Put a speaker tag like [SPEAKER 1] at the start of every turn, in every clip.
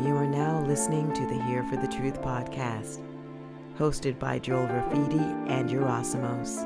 [SPEAKER 1] You are now listening to the Here for the Truth podcast, hosted by Joel Rafidi and Yerasimos.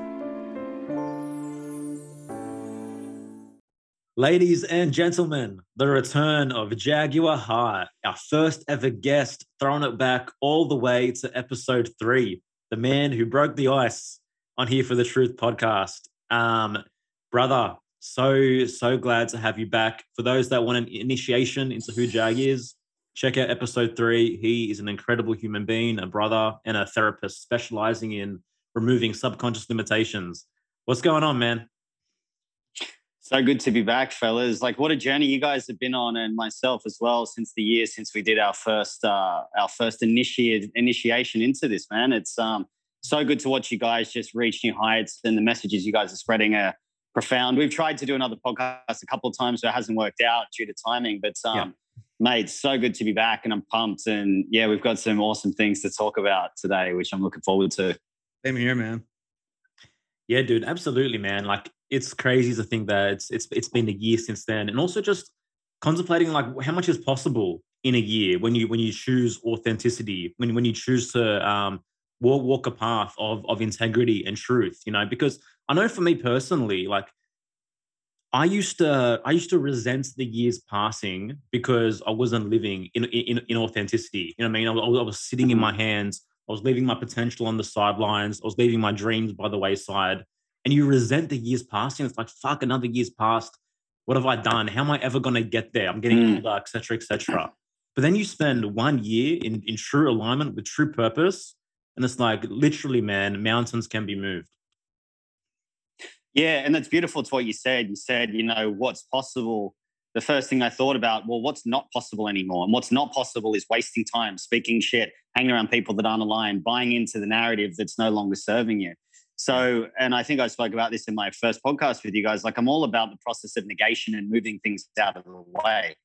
[SPEAKER 2] Ladies and gentlemen, the return of Jaguar Heart, our first ever guest, throwing it back all the way to episode three, the man who broke the ice on Here for the Truth podcast. Um, brother, so, so glad to have you back. For those that want an initiation into who Jag is, check out episode three. He is an incredible human being, a brother, and a therapist specializing in removing subconscious limitations. What's going on, man?
[SPEAKER 3] So good to be back, fellas. Like, what a journey you guys have been on, and myself as well, since the year since we did our first uh, our first initiate, initiation into this. Man, it's um so good to watch you guys just reach new heights, and the messages you guys are spreading are profound. We've tried to do another podcast a couple of times, but it hasn't worked out due to timing. But um, yeah. Mate, so good to be back, and I'm pumped. And yeah, we've got some awesome things to talk about today, which I'm looking forward to.
[SPEAKER 4] Same here, man.
[SPEAKER 2] Yeah, dude, absolutely, man. Like it's crazy to think that it's it's it's been a year since then, and also just contemplating like how much is possible in a year when you when you choose authenticity, when when you choose to um, walk walk a path of of integrity and truth. You know, because I know for me personally, like I used to I used to resent the years passing because I wasn't living in in, in authenticity. You know what I mean? I was, I was sitting in my hands. I was leaving my potential on the sidelines. I was leaving my dreams by the wayside and you resent the years passing. It's like, fuck, another year's passed. What have I done? How am I ever going to get there? I'm getting mm. older, etc., etc. But then you spend one year in, in true alignment with true purpose. And it's like, literally, man, mountains can be moved.
[SPEAKER 3] Yeah. And that's beautiful. It's what you said. You said, you know, what's possible. The first thing I thought about, well, what's not possible anymore? And what's not possible is wasting time, speaking shit, hanging around people that aren't aligned, buying into the narrative that's no longer serving you. So, and I think I spoke about this in my first podcast with you guys. Like, I'm all about the process of negation and moving things out of the way.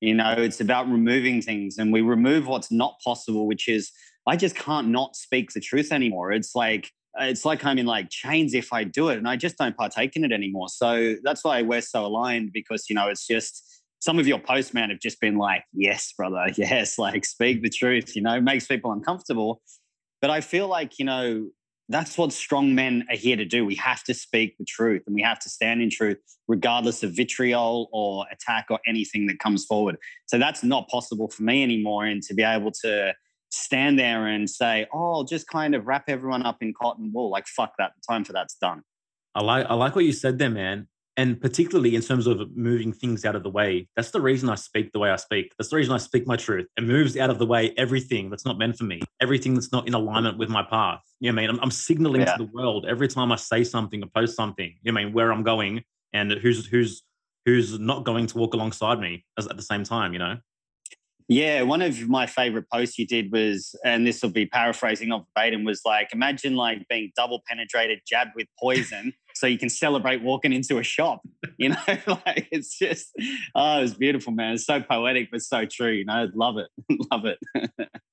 [SPEAKER 3] You know, it's about removing things, and we remove what's not possible, which is I just can't not speak the truth anymore. It's like Uh, it's like I'm in like chains if I do it, and I just don't partake in it anymore. So that's why we're so aligned because you know it's just some of your posts, man, have just been like, yes, brother, yes, like speak the truth. You know, makes people uncomfortable. But I feel like you know that's what strong men are here to do. We have to speak the truth and we have to stand in truth, regardless of vitriol or attack or anything that comes forward. So that's not possible for me anymore. And to be able to stand there and say, oh, just kind of wrap everyone up in cotton wool, like, fuck that, the time for that's done.
[SPEAKER 2] I like I like what you said there, man and particularly in terms of moving things out of the way that's the reason i speak the way i speak. That's the reason i speak my truth. It moves out of the way everything that's not meant for me everything that's not in alignment with my path. You know what i mean? I'm, I'm signaling yeah. to the world every time i say something or post something you know what i mean where i'm going and who's who's who's not going to walk alongside me at the same time you know
[SPEAKER 3] yeah, one of my favorite posts you did was, and this will be paraphrasing of verbatim, was like, imagine like being double penetrated, jabbed with poison, so you can celebrate walking into a shop. You know, like it's just, oh, it's beautiful, man. It's so poetic, but so true. You know, love it, love it.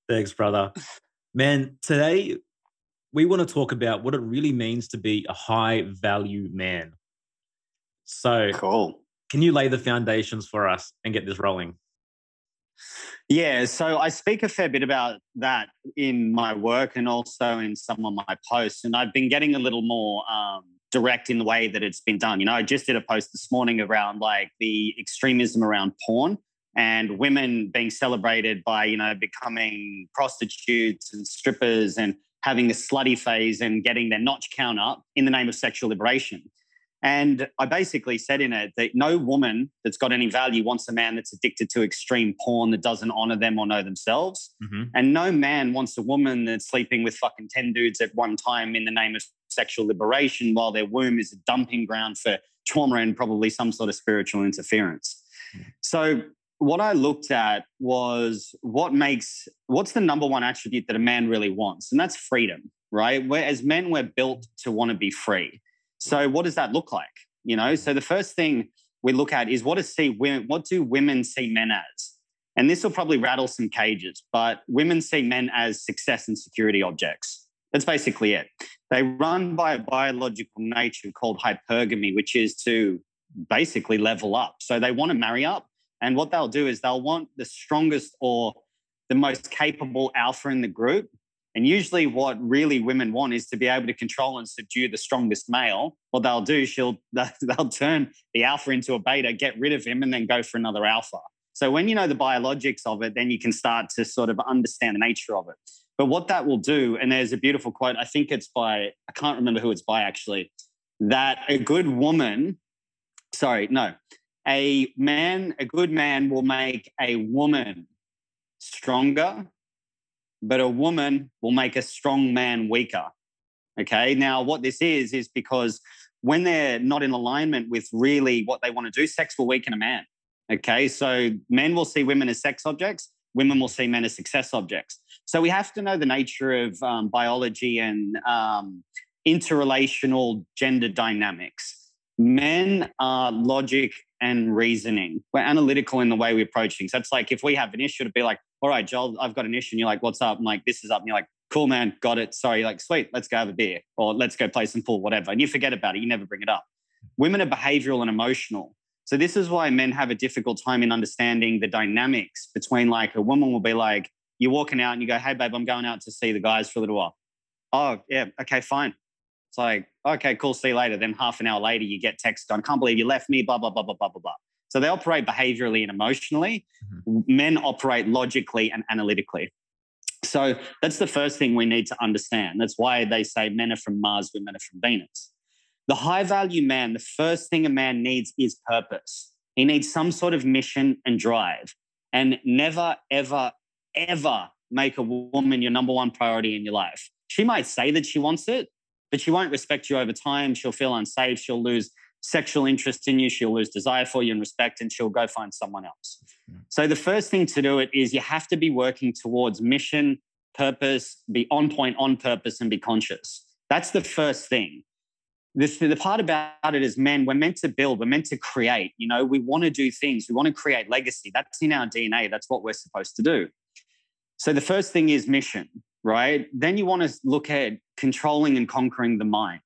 [SPEAKER 2] Thanks, brother. Man, today we want to talk about what it really means to be a high value man. So,
[SPEAKER 3] cool.
[SPEAKER 2] Can you lay the foundations for us and get this rolling?
[SPEAKER 3] Yeah, so I speak a fair bit about that in my work and also in some of my posts. And I've been getting a little more um, direct in the way that it's been done. You know, I just did a post this morning around like the extremism around porn and women being celebrated by, you know, becoming prostitutes and strippers and having a slutty phase and getting their notch count up in the name of sexual liberation. And I basically said in it that no woman that's got any value wants a man that's addicted to extreme porn that doesn't honor them or know themselves. Mm-hmm. And no man wants a woman that's sleeping with fucking 10 dudes at one time in the name of sexual liberation while their womb is a dumping ground for trauma and probably some sort of spiritual interference. Mm-hmm. So, what I looked at was what makes what's the number one attribute that a man really wants, and that's freedom, right? Where as men, we're built to want to be free. So what does that look like? You know, mm. so the first thing we look at is what does see women, what do women see men as? And this will probably rattle some cages, but women see men as success and security objects. That's basically it. They run by a biological nature called hypergamy, which is to basically level up. So they want to marry up, And what they'll do is they'll want the strongest or the most capable alpha in the group. And usually, what really women want is to be able to control and subdue the strongest male. What they'll do, she'll they'll turn the alpha into a beta, get rid of him, and then go for another alpha. So when you know the biologics of it, then you can start to sort of understand the nature of it. But what that will do, and there's a beautiful quote, I think it's by, I can't remember who it's by actually, that a good woman, sorry, no, a man, a good man will make a woman stronger, but a woman will make a strong man weaker. Okay. Now, what this is, is because when they're not in alignment with really what they want to do, sex will weaken a man. Okay. So men will see women as sex objects, women will see men as success objects. So we have to know the nature of um, biology and um, interrelational gender dynamics. Men are logic and reasoning. We're analytical in the way we approach things. That's like if we have an issue to be like, all right, Joel, I've got an issue. And you're like, what's up? I'm like, this is up. And you're like, cool, man, got it. Sorry. Like, sweet, let's go have a beer or let's go play some pool, whatever. And you forget about it. You never bring it up. Women are behavioral and emotional. So this is why men have a difficult time in understanding the dynamics between like a woman will be like, you're walking out and you go, hey, babe, I'm going out to see the guys for a little while. Oh, yeah, okay, fine. It's like, okay, cool, see you later. Then half an hour later, you get text I can't believe you left me, blah, blah, blah, blah, blah, blah, blah. So they operate behaviorally and emotionally. Mm-hmm. Men operate logically and analytically. So that's the first thing we need to understand. That's why they say men are from Mars, women are from Venus. The high value man, the first thing a man needs is purpose. He needs some sort of mission and drive. And never, ever, ever make a woman your number one priority in your life. She might say that she wants it, but she won't respect you over time. She'll feel unsafe. She'll lose sexual interest in you. She'll lose desire for you and respect, and she'll go find someone else. Mm. So, the first thing to do it is you have to be working towards mission, purpose, be on point, on purpose, and be conscious. That's the first thing. This, the part about it is, men, we're meant to build, we're meant to create. You know, we want to do things, we want to create legacy. That's in our DNA. That's what we're supposed to do. So, the first thing is mission right? Then you want to look at controlling and conquering the mind.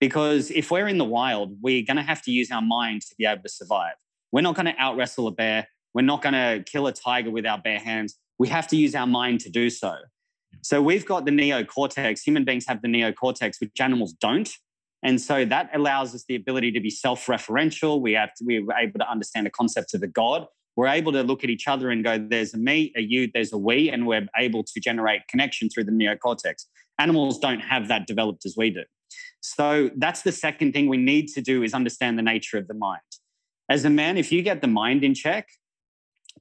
[SPEAKER 3] Because if we're in the wild, we're going to have to use our mind to be able to survive. We're not going to out wrestle a bear. We're not going to kill a tiger with our bare hands. We have to use our mind to do so. So we've got the neocortex. Human beings have the neocortex, which animals don't. And so that allows us the ability to be self-referential. We we're able to understand the concept of the God we're able to look at each other and go, there's a me, a you, there's a we, and we're able to generate connection through the neocortex. Animals don't have that developed as we do. So that's the second thing we need to do is understand the nature of the mind. As a man, if you get the mind in check,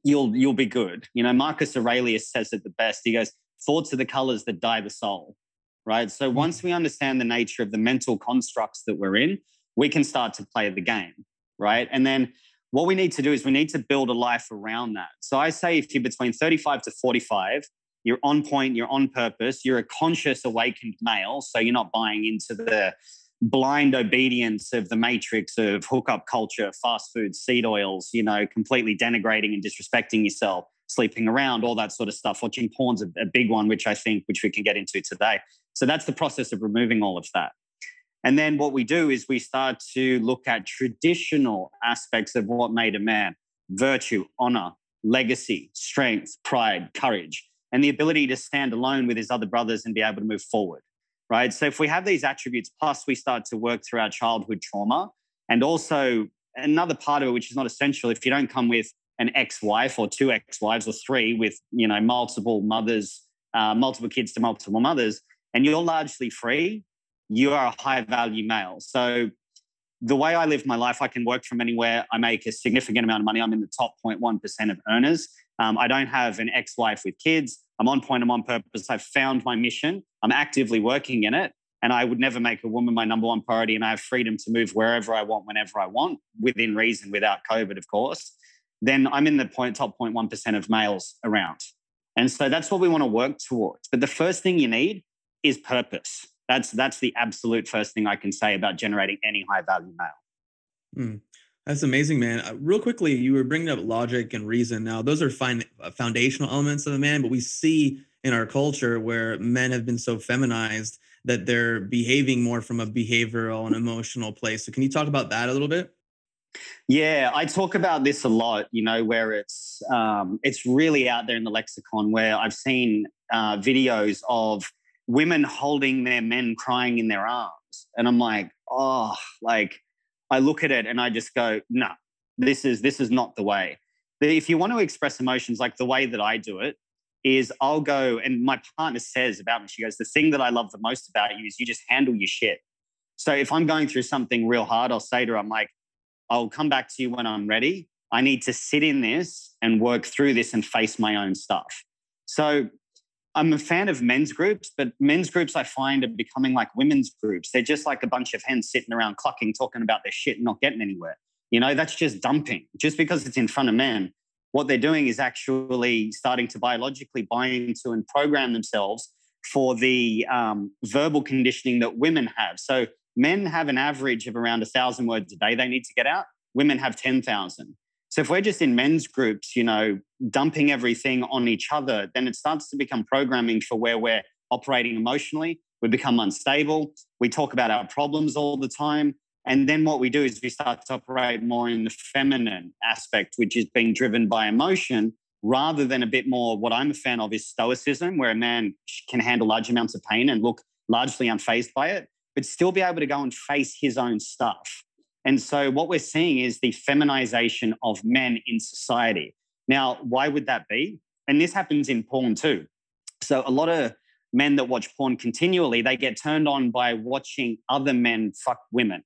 [SPEAKER 3] you'll you'll be good. You know, Marcus Aurelius says it the best. He goes, thoughts are the colors that dye the soul. Right. So hmm. once we understand the nature of the mental constructs that we're in, we can start to play the game. Right. And then what we need to do is we need to build a life around that. So I say if you're between 35 to 45, you're on point, you're on purpose, you're a conscious, awakened male. So you're not buying into the blind obedience of the matrix of hookup culture, fast food, seed oils, you know, completely denigrating and disrespecting yourself, sleeping around, all that sort of stuff. Watching porn's a, a big one, which I think, which we can get into today. So that's the process of removing all of that. And then what we do is we start to look at traditional aspects of what made a man virtue, honor, legacy, strength, pride, courage, and the ability to stand alone with his other brothers and be able to move forward. Right. So if we have these attributes, plus we start to work through our childhood trauma, and also another part of it, which is not essential, if you don't come with an ex-wife or two ex-wives or three with you know multiple mothers, uh, multiple kids to multiple mothers, and you're largely free, you are a high value male. So the way I live my life, I can work from anywhere. I make a significant amount of money. I'm in the top 0.1% of earners. Um, I don't have an ex wife with kids. I'm on point, I'm on purpose. I've found my mission. I'm actively working in it. And I would never make a woman my number one priority. And I have freedom to move wherever I want, whenever I want, within reason, without COVID, of course. Then I'm in the point, top 0.1% of males around. And so that's what we want to work towards. But the first thing you need is purpose. That's that's the absolute first thing I can say about generating any high value male.
[SPEAKER 4] Mm, that's amazing, man. Uh, real quickly, you were bringing up logic and reason. Now, those are fine uh, foundational elements of a man, but we see in our culture where men have been so feminized that they're behaving more from a behavioral and emotional place. So, can you talk about that a little bit?
[SPEAKER 3] Yeah, I talk about this a lot. You know, where it's um, it's really out there in the lexicon. Where I've seen uh, videos of women holding their men crying in their arms, and I'm like, oh, like I look at it and I just go, no, this is this is not the way. If you want to express emotions like the way that I do it, is I'll go and my partner says about me, she goes, the thing that I love the most about you is you just handle your shit. So if I'm going through something real hard, I'll say to her, I'm like, I'll come back to you when I'm ready. I need to sit in this and work through this and face my own stuff. So I'm a fan of men's groups, but men's groups I find are becoming like women's groups. They're just like a bunch of hens sitting around clucking, talking about their shit and not getting anywhere. You know, that's just dumping. Just because it's in front of men, what they're doing is actually starting to biologically buy into and program themselves for the um, verbal conditioning that women have. So men have an average of around a thousand words a day they need to get out. Women have 10,000. So if we're just in men's groups, you know, dumping everything on each other, then it starts to become programming for where we're operating emotionally. We become unstable. We talk about our problems all the time. And then what we do is we start to operate more in the feminine aspect, which is being driven by emotion rather than a bit more what I'm a fan of is stoicism, where a man can handle large amounts of pain and look largely unfazed by it, but still be able to go and face his own stuff. And so what we're seeing is the feminization of men in society. Now, why would that be? And this happens in porn too. So a lot of men that watch porn continually, they get turned on by watching other men fuck women.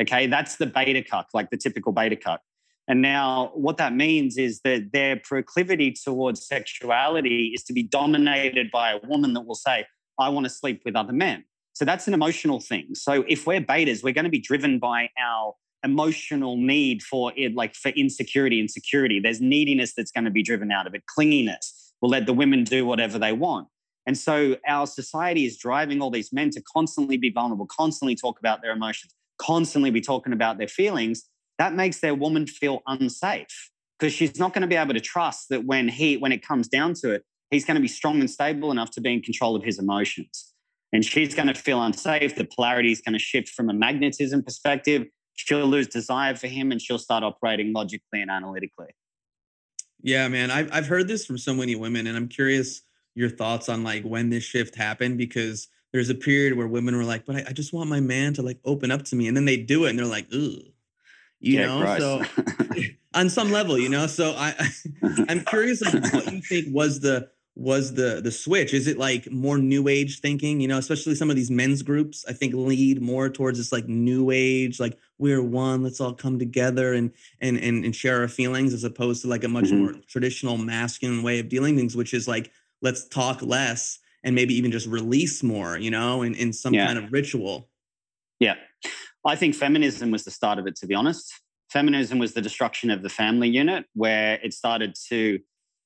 [SPEAKER 3] Okay, that's the beta cuck, like the typical beta cuck. And now, what that means is that their proclivity towards sexuality is to be dominated by a woman that will say, I want to sleep with other men. So that's an emotional thing. So if we're betas, we're going to be driven by our emotional need for it, like for insecurity and security. There's neediness that's going to be driven out of it, clinginess. We'll let the women do whatever they want. And so our society is driving all these men to constantly be vulnerable, constantly talk about their emotions, constantly be talking about their feelings, that makes their woman feel unsafe because she's not going to be able to trust that when he when it comes down to it, he's going to be strong and stable enough to be in control of his emotions. And she's going to feel unsafe. The polarity is going to shift from a magnetism perspective. She'll lose desire for him and she'll start operating logically and analytically.
[SPEAKER 4] Yeah, man. I've, I've heard this from so many women, and I'm curious your thoughts on like when this shift happened because there's a period where women were like, but I, I, just want my man to like open up to me. And then they do it and they're like, ugh, you yeah, know? So on some level, you know, so I, I'm curious what you think was the, was the the switch is it like more new age thinking you know especially some of these men's groups i think lead more towards this like new age like we're one let's all come together and and and, and share our feelings as opposed to like a much mm-hmm. more traditional masculine way of dealing things which is like let's talk less and maybe even just release more, you know, in, in some yeah. kind of ritual.
[SPEAKER 3] Yeah. I think feminism was the start of it, to be honest. Feminism was the destruction of the family unit where it started to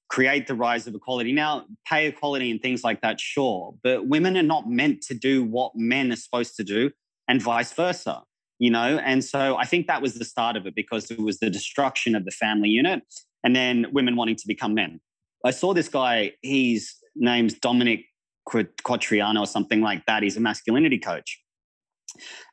[SPEAKER 3] create the rise of equality. Now, pay equality and things like that, sure, but women are not meant to do what men are supposed to do and vice versa, you know? And so I think that was the start of it because it was the destruction of the family unit and then women wanting to become men. I saw this guy, his name's Dominic Quatriano or something like that. He's a masculinity coach.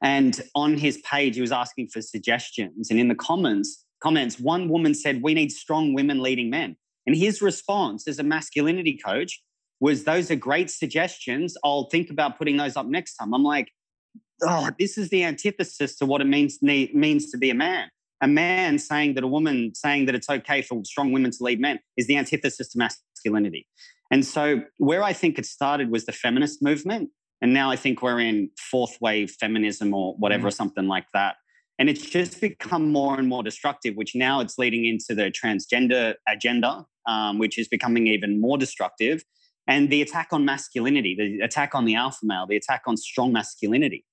[SPEAKER 3] And on his page, he was asking for suggestions. And in the comments, comments, one woman said, We need strong women leading men. And his response as a masculinity coach was, Those are great suggestions. I'll think about putting those up next time. I'm like, Oh, this is the antithesis to what it means, means to be a man. A man saying that a woman saying that it's okay for strong women to lead men is the antithesis to masculinity. And so, where I think it started was the feminist movement. And now I think we're in fourth wave feminism or whatever, mm. or something like that. And it's just become more and more destructive, which now it's leading into the transgender agenda, um, which is becoming even more destructive. And the attack on masculinity, the attack on the alpha male, the attack on strong masculinity.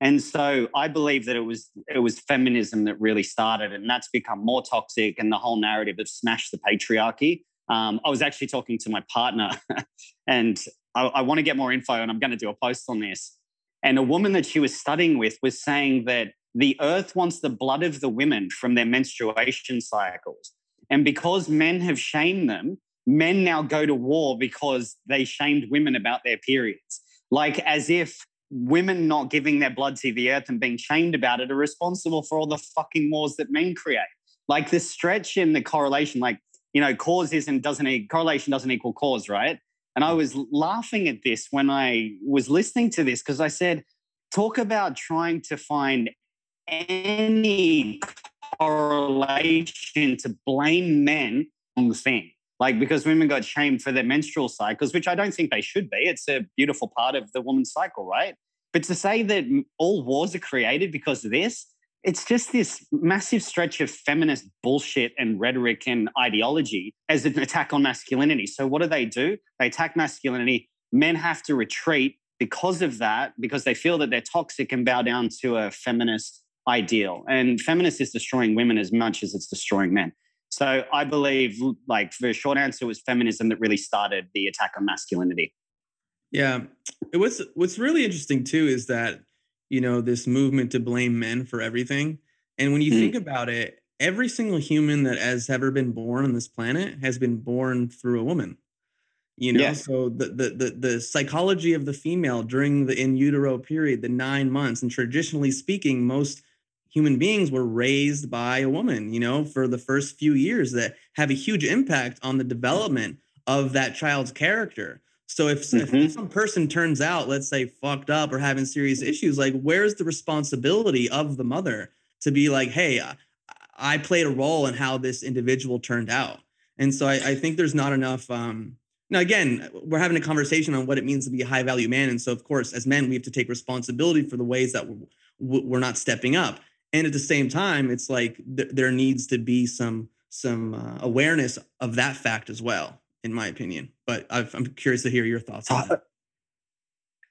[SPEAKER 3] And so I believe that it was it was feminism that really started, and that's become more toxic. And the whole narrative of smash the patriarchy um, I was actually talking to my partner, and I, I want to get more info, and I'm going to do a post on this. And a woman that she was studying with was saying that the earth wants the blood of the women from their menstruation cycles. And because men have shamed them, men now go to war because they shamed women about their periods. Like as if women not giving their blood to the earth and being shamed about it are responsible for all the fucking wars that men create. Like the stretch in the correlation, like, you know, cause isn't, doesn't, correlation doesn't equal cause, right? And I was laughing at this when I was listening to this because I said, talk about trying to find any correlation to blame men on the thing. Like, because women got shamed for their menstrual cycles, which I don't think they should be. It's a beautiful part of the woman's cycle, right? But to say that all wars are created because of this, it's just this massive stretch of feminist bullshit and rhetoric and ideology as an attack on masculinity. So, what do they do? They attack masculinity. Men have to retreat because of that, because they feel that they're toxic and bow down to a feminist ideal. And feminist is destroying women as much as it's destroying men. So I believe, like, the short answer was feminism that really started the attack on masculinity.
[SPEAKER 4] Yeah, what's what's really interesting too is that you know this movement to blame men for everything, and when you mm. think about it, every single human that has ever been born on this planet has been born through a woman. You know, so the, the the the psychology of the female during the in utero period, the nine months, and traditionally speaking, most human beings were raised by a woman, you know, for the first few years that have a huge impact on the development of that child's character. So if, mm-hmm. if, some person turns out, let's say, fucked up or having serious issues, like where's the responsibility of the mother to be like, hey, I played a role in how this individual turned out. And so I, I think there's not enough. Um, now, again, we're having a conversation on what it means to be a high value man. And so, of course, as men, we have to take responsibility for the ways that we're, we're not stepping up and at the same time it's like th- there needs to be some some uh, awareness of that fact as well in my opinion. But i am curious to hear your thoughts on that.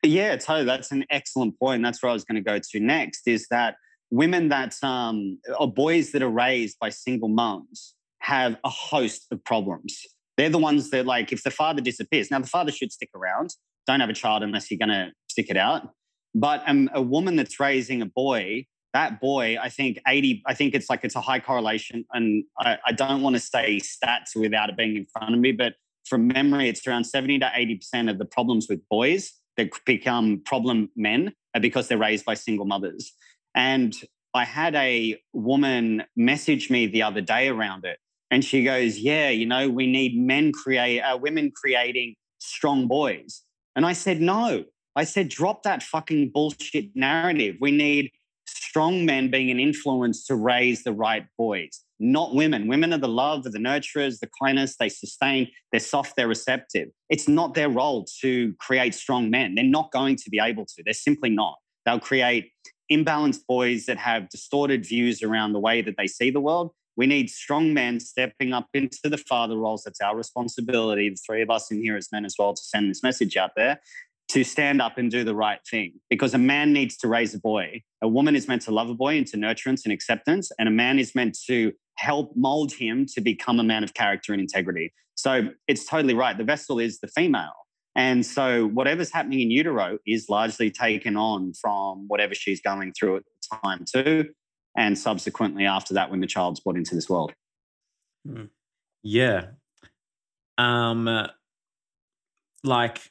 [SPEAKER 3] yeah totally. That's an excellent point. That's where i was going to go to next is that women that um or boys that are raised by single moms have a host of problems. They're the ones that like if the father disappears now the father should stick around. Don't have a child unless you're going to stick it out. But um, a woman that's raising a boy that boy, I think 80, I think it's like it's a high correlation. And I, I don't want to say stats without it being in front of me, but from memory, it's around 70 to 80% of the problems with boys that become problem men are because they're raised by single mothers. And I had a woman message me the other day around it. And she goes, Yeah, you know, we need men create, uh, women creating strong boys. And I said, No. I said, drop that fucking bullshit narrative. We need strong men being an influence to raise the right boys, not women. Women are the love, the nurturers, the kindness, they sustain, they're soft, they're receptive. It's not their role to create strong men. They're not going to be able to. They're simply not. They'll create imbalanced boys that have distorted views around the way that they see the world. We need strong men stepping up into the father roles. That's our responsibility, the three of us in here as men as well, to send this message out there to stand up and do the right thing because a man needs to raise a boy. A woman is meant to love a boy into nurturance and acceptance, and a man is meant to help mold him to become a man of character and integrity. So it's totally right. The vessel is the female. And so whatever's happening in utero is largely taken on from whatever she's going through at the time, too. And subsequently after that, when the child's brought into this world.
[SPEAKER 2] Hmm. Yeah. Um, like,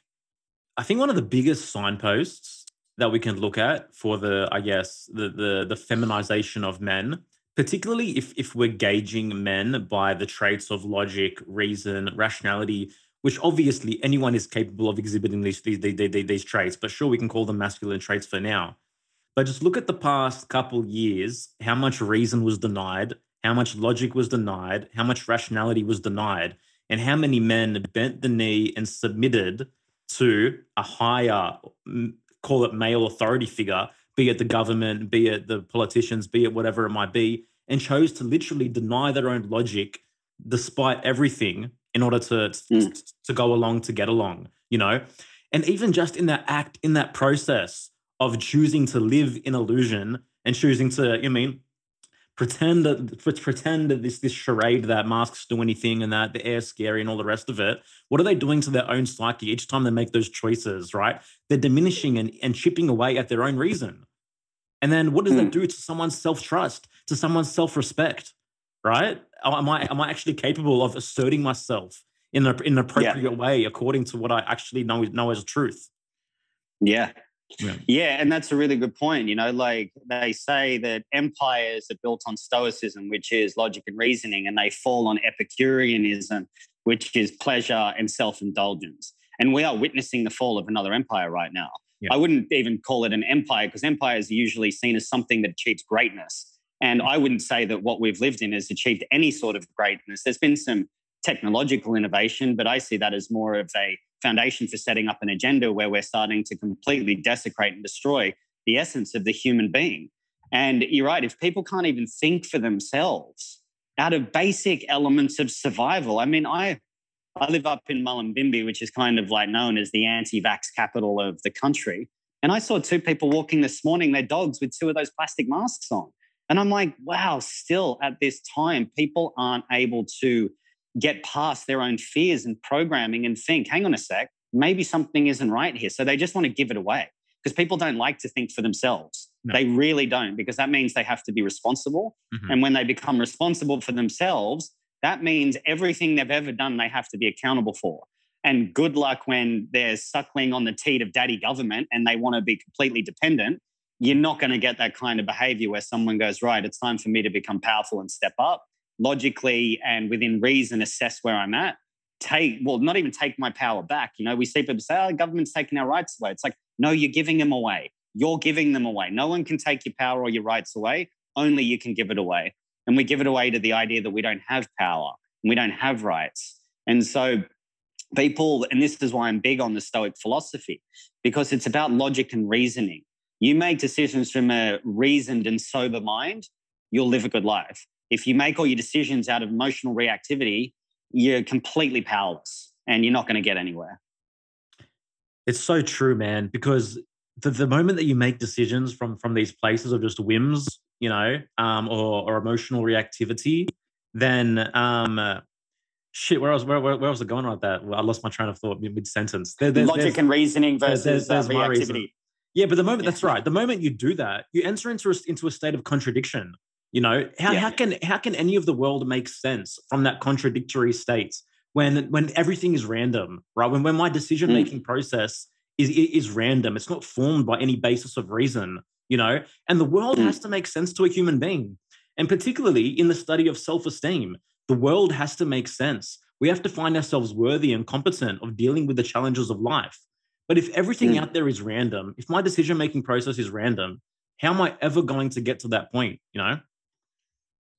[SPEAKER 2] I think one of the biggest signposts that we can look at for the, I guess, the the the feminization of men, particularly if if we're gauging men by the traits of logic, reason, rationality, which obviously anyone is capable of exhibiting these these these, these, these traits, but sure we can call them masculine traits for now. But just look at the past couple years, how much reason was denied, how much logic was denied, how much rationality was denied, and how many men bent the knee and submitted to a higher, call it male authority figure, be it the government, be it the politicians, be it whatever it might be, and chose to literally deny their own logic despite everything in order to mm. to go along to get along, you know? And even just in that act, in that process of choosing to live in illusion and choosing to, I mean, pretend that pretend that this this charade that masks do anything and that the air's scary and all the rest of it. What are they doing to their own psyche each time they make those choices? Right, they're diminishing and, and chipping away at their own reason. And then what does that hmm. do to someone's self trust, to someone's self respect? Right? Am I am I actually capable of asserting myself in, a, in an appropriate yeah. way according to what I actually know know as truth?
[SPEAKER 3] Yeah, Yeah. yeah, and that's a really good point. You know, like they say that empires are built on Stoicism, which is logic and reasoning, and they fall on Epicureanism, which is pleasure and self indulgence. And we are witnessing the fall of another empire right now. Yeah. I wouldn't even call it an empire because empires are usually seen as something that achieves greatness. And I wouldn't say that what we've lived in has achieved any sort of greatness. There's been some technological innovation, but I see that as more of a foundation for setting up an agenda where we're starting to completely desecrate and destroy the essence of the human being. And you're right, if people can't even think for themselves out of basic elements of survival, I mean, I I live up in Mullumbimby, which is kind of like known as the anti-vax capital of the country. And I saw two people walking this morning, their dogs with two of those plastic masks on. And I'm like, wow, still at this time, people aren't able to get past their own fears and programming and think, hang on a sec, maybe something isn't right here. So they just want to give it away because people don't like to think for themselves. No. They really don't because that means they have to be responsible. Mm-hmm. And when they become responsible for themselves, that means everything they've ever done, they have to be accountable for. And good luck when they're suckling on the teat of daddy government and they want to be completely dependent. You're not going to get that kind of behavior where someone goes, right, it's time for me to become powerful and step up logically and within reason assess where I'm at. Take, well, not even take my power back. You know, we see people say, oh, the government's taking our rights away. It's like, no, you're giving them away. You're giving them away. No one can take your power or your rights away. Only you can give it away. And we give it away to the idea that we don't have power and we don't have rights. And so people, and this is why I'm big on the Stoic philosophy, because it's about logic and reasoning. You make decisions from a reasoned and sober mind, you'll live a good life. If you make all your decisions out of emotional reactivity, you're completely powerless and you're not going to get anywhere.
[SPEAKER 2] It's so true, man, because the, the moment that you make decisions from from these places of just whims you know, um, or, or emotional reactivity, then um, uh, shit, where else? Where, where, where was it going with that? Well, I lost my train of thought mid sentence.
[SPEAKER 3] There, Logic and reasoning versus there's, there's uh, reactivity.
[SPEAKER 2] Yeah, but the moment that's right. The moment you do that, you enter into a, into a state of contradiction. You know how, yeah. how can how can any of the world make sense from that contradictory state when when everything is random, right? When when my decision making mm. process is is random, it's not formed by any basis of reason you know, and the world mm. has to make sense to a human being. And particularly in the study of self esteem, the world has to make sense. We have to find ourselves worthy and competent of dealing with the challenges of life. But if everything mm. out there is random, if my decision making process is random, how am I ever going to get to that point? You know?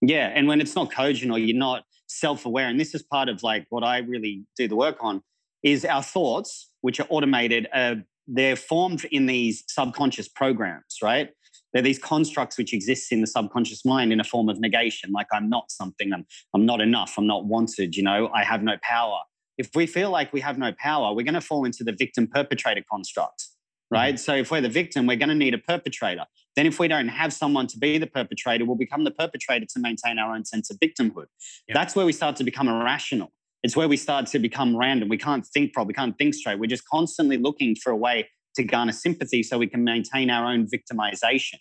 [SPEAKER 3] Yeah. And when it's not cogent or you're not self aware, and this is part of like what I really do the work on, is our thoughts, which are automated, uh, they're formed in these subconscious programs, right? They're these constructs which exist in the subconscious mind in a form of negation, like I'm not something, I'm, I'm not enough, I'm not wanted, you know, I have no power. If we feel like we have no power, we're going to fall into the victim perpetrator construct, right? Mm-hmm. So if we're the victim, we're going to need a perpetrator. Then if we don't have someone to be the perpetrator, we'll become the perpetrator to maintain our own sense of victimhood. Yep. That's where we start to become irrational it's where we start to become random. We can't think properly, we can't think straight. We're just constantly looking for a way to garner sympathy so we can maintain our own victimization.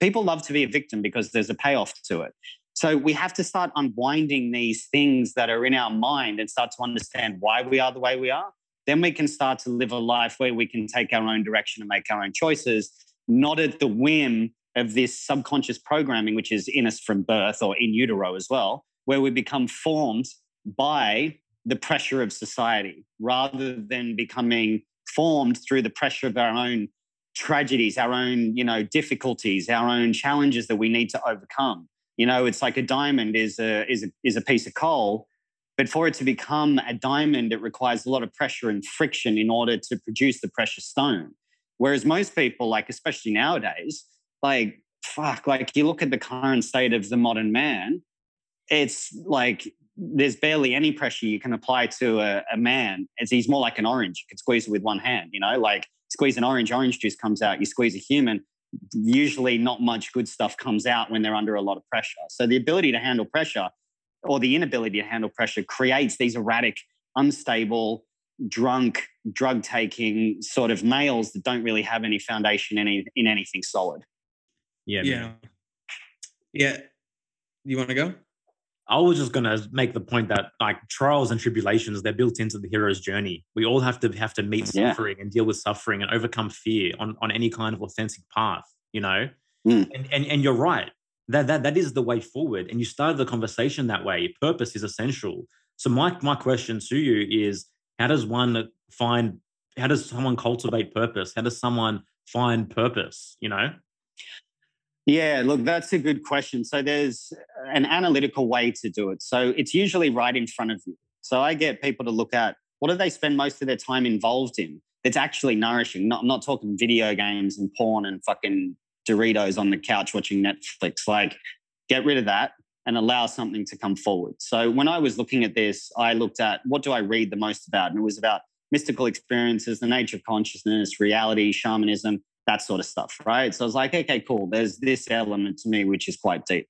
[SPEAKER 3] People love to be a victim because there's a payoff to it. So we have to start unwinding these things that are in our mind and start to understand why we are the way we are. Then we can start to live a life where we can take our own direction and make our own choices, not at the whim of this subconscious programming, which is in us from birth or in utero as well, where we become formed by the pressure of society rather than becoming formed through the pressure of our own tragedies, our own, you know, difficulties, our own challenges that we need to overcome. You know, it's like a diamond is a is a is a piece of coal, but for it to become a diamond, it requires a lot of pressure and friction in order to produce the precious stone. Whereas most people, like especially nowadays, like fuck, like you look at the current state of the modern man, it's like there's barely any pressure you can apply to a, a man. As he's more like an orange. You can squeeze it with one hand, you know, like squeeze an orange, orange juice comes out. You squeeze a human, usually not much good stuff comes out when they're under a lot of pressure. So the ability to handle pressure or the inability to handle pressure creates these erratic, unstable, drunk, drug taking sort of males that don't really have any foundation in, any, in anything solid.
[SPEAKER 4] Yeah. Yeah. Man. Yeah. You want to go?
[SPEAKER 2] I was just gonna make the point that like trials and tribulations, they're built into the hero's journey. We all have to have to meet
[SPEAKER 3] Yeah.
[SPEAKER 2] suffering and deal with suffering and overcome fear on, on any kind of authentic path, you know?
[SPEAKER 3] Mm.
[SPEAKER 2] And, and and you're right. That, that that is the way forward. And you started the conversation that way. Purpose is essential. So my my question to you is how does one find how does someone cultivate purpose? How does someone find purpose? You know?
[SPEAKER 3] Yeah, look, that's a good question. So there's an analytical way to do it. So it's usually right in front of you. So I get people to look at what do they spend most of their time involved in that's actually nourishing. Not, I'm not talking video games and porn and fucking Doritos on the couch watching Netflix. Like, get rid of that and allow something to come forward. So when I was looking at this, I looked at what do I read the most about? And it was about mystical experiences, the nature of consciousness, reality, shamanism, that sort of stuff, right? So I was like, okay, cool. There's this element to me which is quite deep.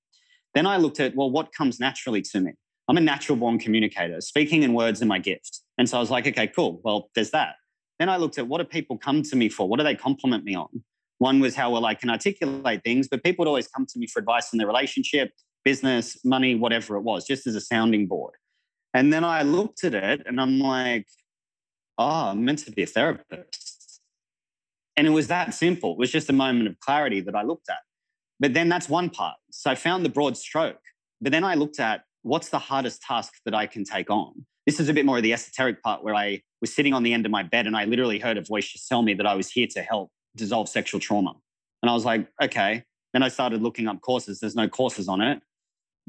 [SPEAKER 3] Then I looked at, well, what comes naturally to me? I'm a natural born communicator. Speaking in words is my gift. And so I was like, okay, cool. Well, there's that. Then I looked at what do people come to me for? What do they compliment me on? One was how well I can articulate things, but people would always come to me for advice in their relationship, business, money, whatever it was, just as a sounding board. And then I looked at it and I'm like, oh, I'm meant to be a therapist. And it was that simple. It was just a moment of clarity that I looked at. But then that's one part. So I found the broad stroke. But then I looked at what's the hardest task that I can take on. This is a bit more of the esoteric part where I was sitting on the end of my bed and I literally heard a voice just tell me that I was here to help dissolve sexual trauma. And I was like, okay. Then I started looking up courses. There's no courses on it.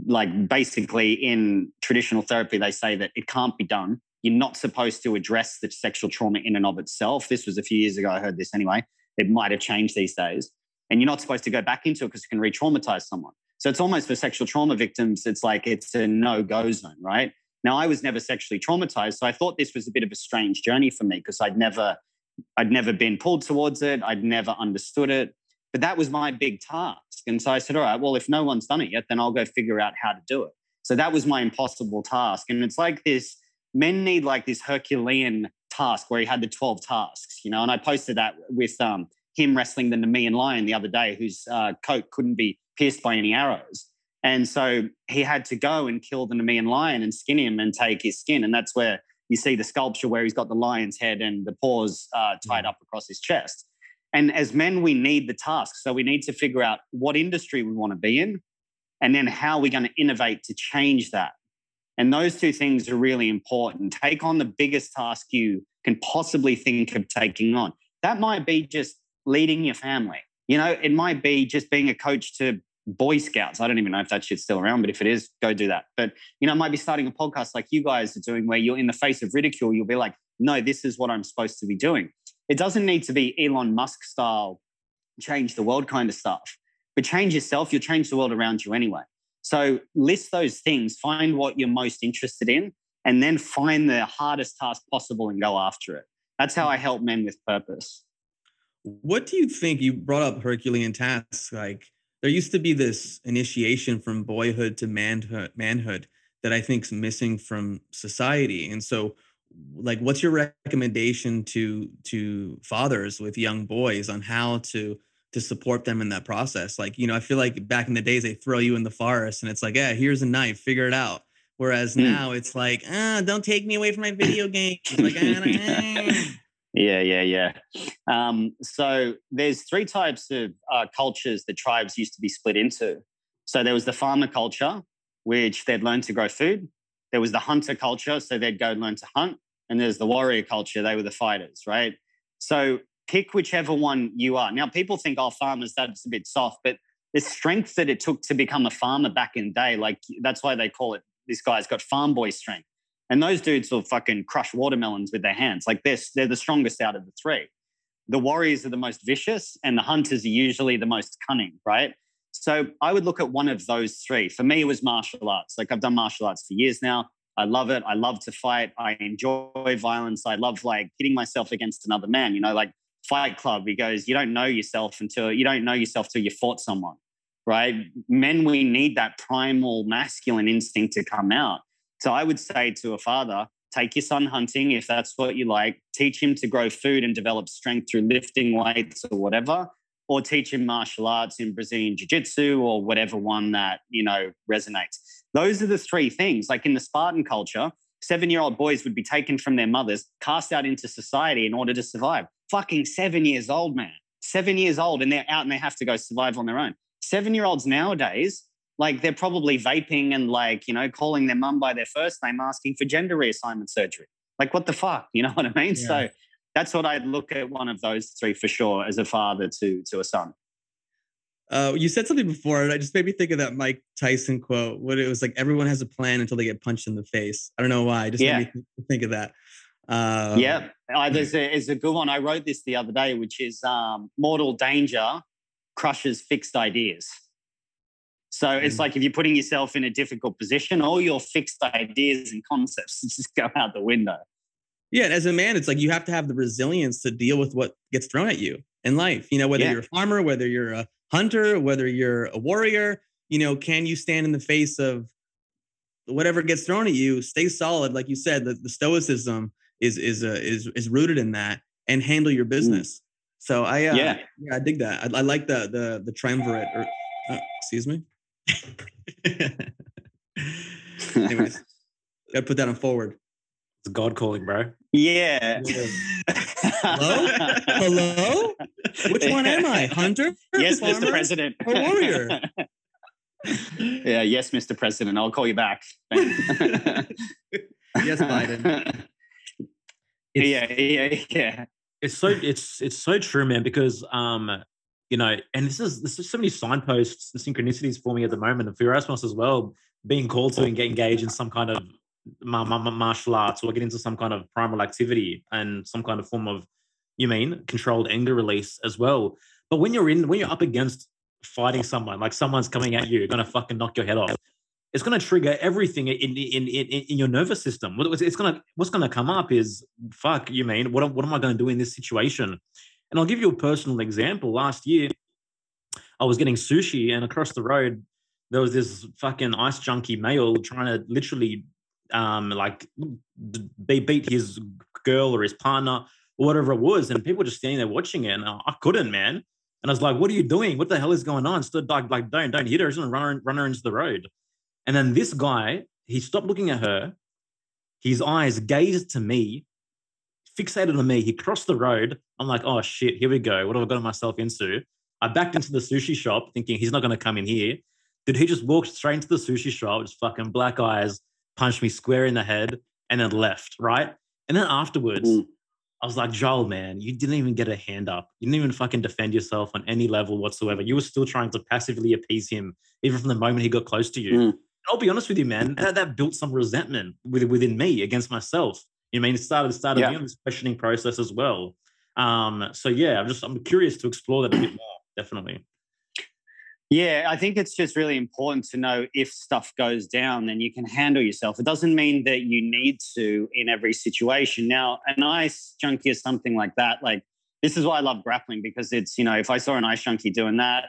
[SPEAKER 3] Like basically in traditional therapy, they say that it can't be done. You're not supposed to address the sexual trauma in and of itself. This was a few years ago. I heard this anyway. It might have changed these days. And you're not supposed to go back into it because it can re traumatize someone. So it's almost for sexual trauma victims, it's like it's a no go zone, right? Now, I was never sexually traumatized. So I thought this was a bit of a strange journey for me because I'd never, I'd never been pulled towards it. I'd never understood it. But that was my big task. And so I said, all right, well, if no one's done it yet, then I'll go figure out how to do it. So that was my impossible task. And it's like this men need like this Herculean task where he had the 12 tasks, you know, and I posted that with um, him wrestling the Nemean lion the other day, whose uh, coat couldn't be pierced by any arrows. And so he had to go and kill the Nemean lion and skin him and take his skin. And that's where you see the sculpture where he's got the lion's head and the paws uh, tied up across his chest. And as men, we need the task. So we need to figure out what industry we want to be in and then how we're going to innovate to change that. And those two things are really important. Take on the biggest task you can possibly think of taking on. That might be just leading your family. You know, it might be just being a coach to Boy Scouts. I don't even know if that shit's still around, but if it is, go do that. But, you know, it might be starting a podcast like you guys are doing where you're in the face of ridicule, you'll be like, no, this is what I'm supposed to be doing. It doesn't need to be Elon Musk style, change the world kind of stuff, but change yourself, you'll change the world around you anyway. So list those things, find what you're most interested in, and then find the hardest task possible and go after it. That's how I help men with purpose.
[SPEAKER 4] What do you think? You brought up Herculean tasks. Like there used to be this initiation from boyhood to manhood, manhood that I think is missing from society. And so, like, what's your recommendation to to fathers with young boys on how to to support them in that process? Like, you know, I feel like back in the days they throw you in the forest and it's like, yeah, here's a knife, figure it out. Whereas
[SPEAKER 3] Mm.
[SPEAKER 4] now it's like, ah, don't take me away from my video game. Like.
[SPEAKER 3] Yeah, yeah, yeah. Um, so there's three types of uh, cultures that tribes used to be split into. So there was the farmer culture, which they'd learn to grow food. There was the hunter culture, so they'd go learn to hunt. And there's the warrior culture, they were the fighters, right? So pick whichever one you are. Now, people think, oh, farmers, that's a bit soft, but the strength that it took to become a farmer back in the day, like that's why they call it, this guy's got farm boy strength. And those dudes will fucking crush watermelons with their hands. Like this, they're the strongest out of the three. The warriors are the most vicious, and the hunters are usually the most cunning, right? So I would look at one of those three. For me, it was martial arts. Like I've done martial arts for years now. I love it. I love to fight. I enjoy violence. I love like hitting myself against another man. You know, like Fight Club, he goes, You don't know yourself until you don't know yourself till you fought someone, right? Men, we need that primal masculine instinct to come out. So I would say to a father, take your son hunting if that's what you like, teach him to grow food and develop strength through lifting weights or whatever, or teach him martial arts in Brazilian jiu-jitsu or whatever one that, you know, resonates. Those are the three things. Like in the Spartan culture, seven year old boys would be taken from their mothers, cast out into society in order to survive. Fucking seven years old, man. Seven years old, and they're out and they have to go survive on their own. Seven year olds nowadays, like they're probably vaping and like, you know, calling their mum by their first name, asking for gender reassignment surgery. Like, what the fuck? You know what I mean?
[SPEAKER 4] Yeah.
[SPEAKER 3] So that's what I'd look at one of those three for sure as a father to to a son.
[SPEAKER 4] Uh, you said something before, and I just made me think of that Mike Tyson quote. What it was like, everyone has a plan until they get punched in the face. I don't know why. It just
[SPEAKER 3] Yeah.
[SPEAKER 4] made me th- think of that. Um,
[SPEAKER 3] yeah, uh, there's a, is a good one. I wrote this the other day, which is um, mortal danger crushes fixed ideas. So it's
[SPEAKER 4] Mm.
[SPEAKER 3] like if you're putting yourself in a difficult position, all your fixed ideas and concepts just go out the window.
[SPEAKER 4] Yeah, and as a man, it's like you have to have the resilience to deal with what gets thrown at you in life. You know, whether
[SPEAKER 3] Yeah.
[SPEAKER 4] you're a farmer, whether you're a hunter, whether you're a warrior, you know, can you stand in the face of whatever gets thrown at you? Stay solid, like you said. The, the stoicism is is uh, is is rooted in that, and handle your business. So I uh,
[SPEAKER 3] Yeah.
[SPEAKER 4] yeah, I dig that. I, I like the the the triumvirate. Or, uh, excuse me. Anyways, gotta put that on forward.
[SPEAKER 2] It's God calling, bro.
[SPEAKER 3] Yeah.
[SPEAKER 4] Hello? Hello? Which one am I? Hunter?
[SPEAKER 3] Yes,
[SPEAKER 4] Farmer?
[SPEAKER 3] Mr. President.
[SPEAKER 4] or warrior?
[SPEAKER 3] yeah, yes, Mr. President. I'll call you back.
[SPEAKER 4] Yes, Biden.
[SPEAKER 2] It's,
[SPEAKER 3] yeah, yeah, yeah.
[SPEAKER 2] it's so it's it's so true, man. Because um, you know, and this is this is so many signposts and synchronicities for me at the moment, and for as well, being called to and get engaged in some kind of ma- ma- ma- martial arts or get into some kind of primal activity and some kind of form of you mean controlled anger release as well. But when you're in when you're up against fighting someone, like someone's coming at you, gonna fucking knock your head off. It's to trigger everything in in, in in your nervous system. It's to what's to come up is fuck. You mean what? What am I to do in this situation? And I'll give you a personal example. Last year, I was getting sushi, and across the road there was this fucking ice junkie male trying to literally, um, like be beat his girl or his partner or whatever it was, and people were just standing there watching it, and I, I couldn't, man. And I was like, "What are you doing? What the hell is going on?" Stood like, like, don't, don't hit her, just run run her into the road. And then this guy, he stopped looking at her. His eyes gazed to me, fixated on me. He crossed the road. I'm like, oh shit, here we go. What have I gotten myself into? I backed into the sushi shop thinking he's not going to come in here. Did he just walk straight into the sushi shop, just fucking black eyes, punched me square in the head, and then left, right? And then afterwards,
[SPEAKER 3] Mm.
[SPEAKER 2] I was like, Joel, man, you didn't even get a hand up. You didn't even fucking defend yourself on any level whatsoever. You were still trying to passively appease him, even from the moment he got close to you.
[SPEAKER 3] Mm.
[SPEAKER 2] I'll be honest with you, man. That, that built some resentment within me against myself. You know I mean, it started started
[SPEAKER 3] Yeah.
[SPEAKER 2] me on this questioning process as well. Um, so yeah, I'm just I'm curious to explore that a bit more. Definitely.
[SPEAKER 3] Yeah, I think it's just really important to know if stuff goes down, then you can handle yourself. It doesn't mean that you need to in every situation. Now, an ice junkie or something like that, like this is why I love grappling because it's, you know, if I saw an ice junkie doing that,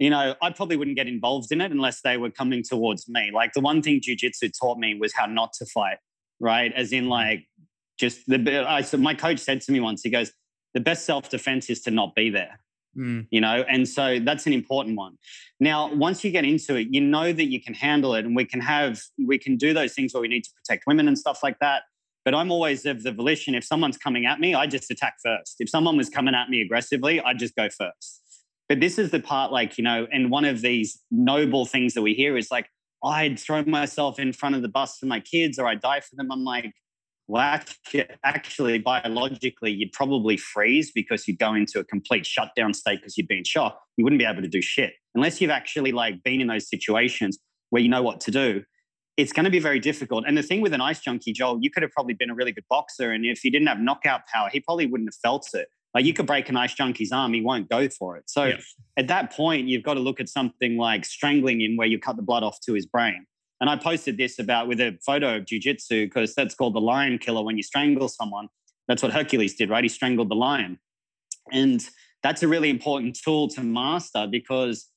[SPEAKER 3] you know, I probably wouldn't get involved in it unless they were coming towards me. Like the one thing jujitsu taught me was how not to fight, right? As in, like, just the, I, so my coach said to me once, he goes, the best self defense is to not be there.
[SPEAKER 4] Mm,
[SPEAKER 3] you know and so that's an important one. Now once you get into it you know that you can handle it and we can have we can do those things where we need to protect women and stuff like that. But i'm always of the volition if someone's coming at me i just attack first. If someone was coming at me aggressively I'd just go first. But this is the part like you know and one of these noble things that we hear is like i'd throw myself in front of the bus for my kids or I'd die for them i'm like well, actually, biologically, you'd probably freeze because you'd go into a complete shutdown state because you'd be in shock. You wouldn't be able to do shit unless you've actually like been in those situations where you know what to do. It's going to be very difficult. And the thing with an ice junkie, Joel, you could have probably been a really good boxer, and if he didn't have knockout power, he probably wouldn't have felt it. Like you could break an ice junkie's arm, he won't go for it. So
[SPEAKER 2] Yeah.
[SPEAKER 3] at that point, you've got to look at something like strangling him, where you cut the blood off to his brain. And I posted this about with a photo of jujitsu because that's called the lion killer when you strangle someone. That's what Hercules did, right? He strangled the lion. And that's a really important tool to master because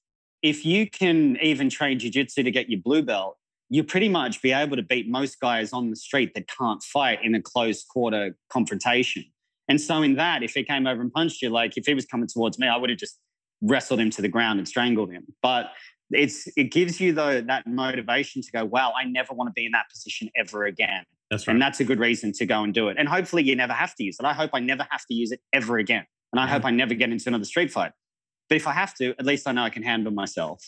[SPEAKER 3] if you can even train jujitsu to get your blue belt, you pretty much be able to beat most guys on the street that can't fight in a close quarter confrontation. And so, in that, if he came over and punched you, like if he was coming towards me, I would have just wrestled him to the ground and strangled him. But it's it gives you though that motivation to go, wow, I never want to be in that position ever again.
[SPEAKER 2] That's right.
[SPEAKER 3] And that's a good reason to go and do it. And hopefully you never have to use it. I hope I never have to use it ever again. And I
[SPEAKER 4] Yeah.
[SPEAKER 3] hope I never get into another street fight. But if I have to, at least I know I can handle myself.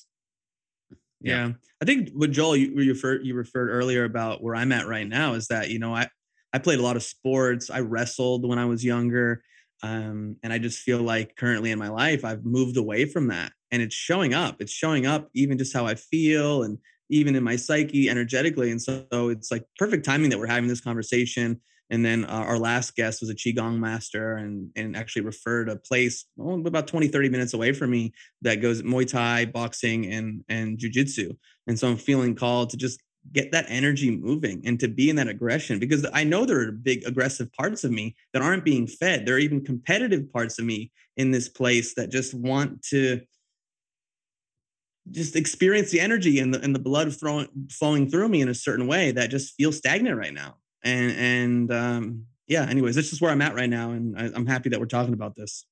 [SPEAKER 4] Yeah. I think what Joel you, you referred you referred earlier about where I'm at right now is that you know I I played a lot of sports. I wrestled when I was younger, um, and I just feel like currently in my life I've moved away from that, and it's showing up. It's showing up even just how I feel and even in my psyche energetically. And so it's like perfect timing that we're having this conversation. And then uh, our last guest was a qigong master and and actually referred a place oh, about 20 30 minutes away from me that goes Muay Thai, boxing, and and jujitsu. And so I'm feeling called to just get that energy moving and to be in that aggression because I know there are big aggressive parts of me that aren't being fed. There are even competitive parts of me in this place that just want to just experience the energy and the and the blood throwing flowing through me in a certain way that just feels stagnant right now. And and um yeah, anyways, this is where I'm at right now, and I, I'm happy that we're talking about this.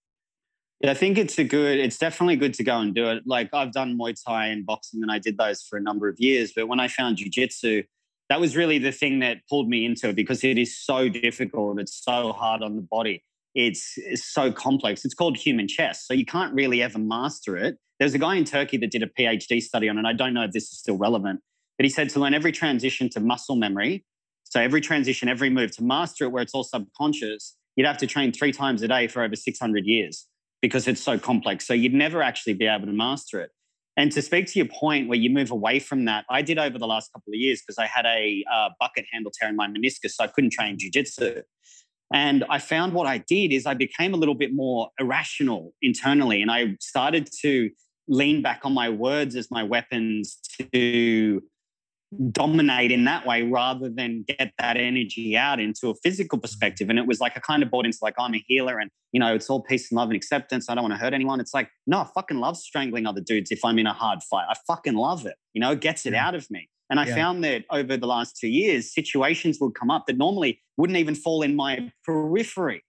[SPEAKER 3] Yeah, I think it's a good, it's definitely good to go and do it. Like I've done Muay Thai and boxing and I did those for a number of years. But when I found jujitsu, that was really the thing that pulled me into it because it is so difficult. It's so hard on the body. It's, it's so complex. It's called human chess. So you can't really ever master it. There's a guy in Turkey that did a PhD study on it. I don't know if this is still relevant, but he said to learn every transition to muscle memory. So every transition, every move to master it where it's all subconscious, you'd have to train three times a day for over 600 years because it's so complex. So you'd never actually be able to master it. And to speak to your point where you move away from that, I did over the last couple of years because I had a uh, bucket handle tear in my meniscus, so I couldn't train jujitsu. And I found what I did is I became a little bit more irrational internally, and I started to lean back on my words as my weapons to dominate in that way rather than get that energy out into a physical mm-hmm. perspective. And it was like I kind of bought into like I'm a healer and you know it's all peace and love and acceptance. I don't want to hurt anyone. It's like no, I fucking love strangling other dudes if I'm in a hard fight. I fucking love it. You know, it gets it
[SPEAKER 4] Yeah.
[SPEAKER 3] out of me. And I
[SPEAKER 4] Yeah.
[SPEAKER 3] found that over the last two years, situations would come up that normally wouldn't even fall in my periphery,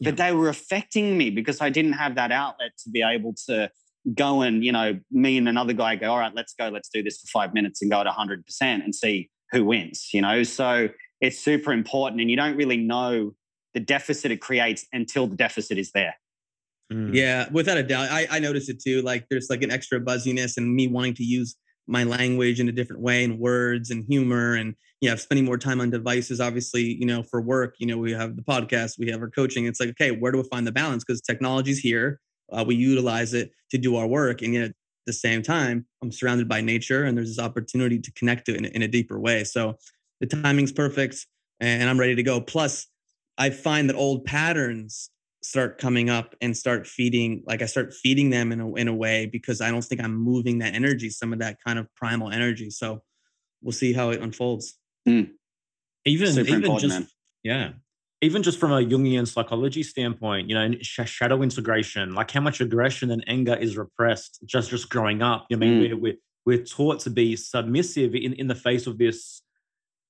[SPEAKER 4] Yeah.
[SPEAKER 3] but they were affecting me because I didn't have that outlet to be able to go and, you know, me and another guy go, all right, let's go, let's do this for five minutes and go at 100% and see who wins, you know? So it's super important. And you don't really know the deficit it creates until the deficit is there.
[SPEAKER 2] Mm.
[SPEAKER 4] Yeah, without a doubt. I, I noticed it too. Like there's like an extra buzziness and me wanting to use my language in a different way and words and humor and yeah, spending more time on devices. Obviously, you know, for work, you know, we have the podcast, we have our coaching. It's like, okay, where do we find the balance? Because technology's here. Uh, we utilize it to do our work. And yet at the same time, I'm surrounded by nature and there's this opportunity to connect to it in, a- in a deeper way. So the timing's perfect and I'm ready to go. Plus, I find that old patterns start coming up and start feeding like i start feeding them in a, in a way because i don't think i'm moving that energy some of that kind of primal energy so we'll see how it unfolds
[SPEAKER 2] even
[SPEAKER 3] Super
[SPEAKER 2] even just
[SPEAKER 3] man.
[SPEAKER 2] yeah even just from a jungian psychology standpoint you know sh- shadow integration like how much aggression and anger is repressed just just growing up. I mean?
[SPEAKER 3] Mm.
[SPEAKER 2] we're, we're we're taught to be submissive in, in the face of this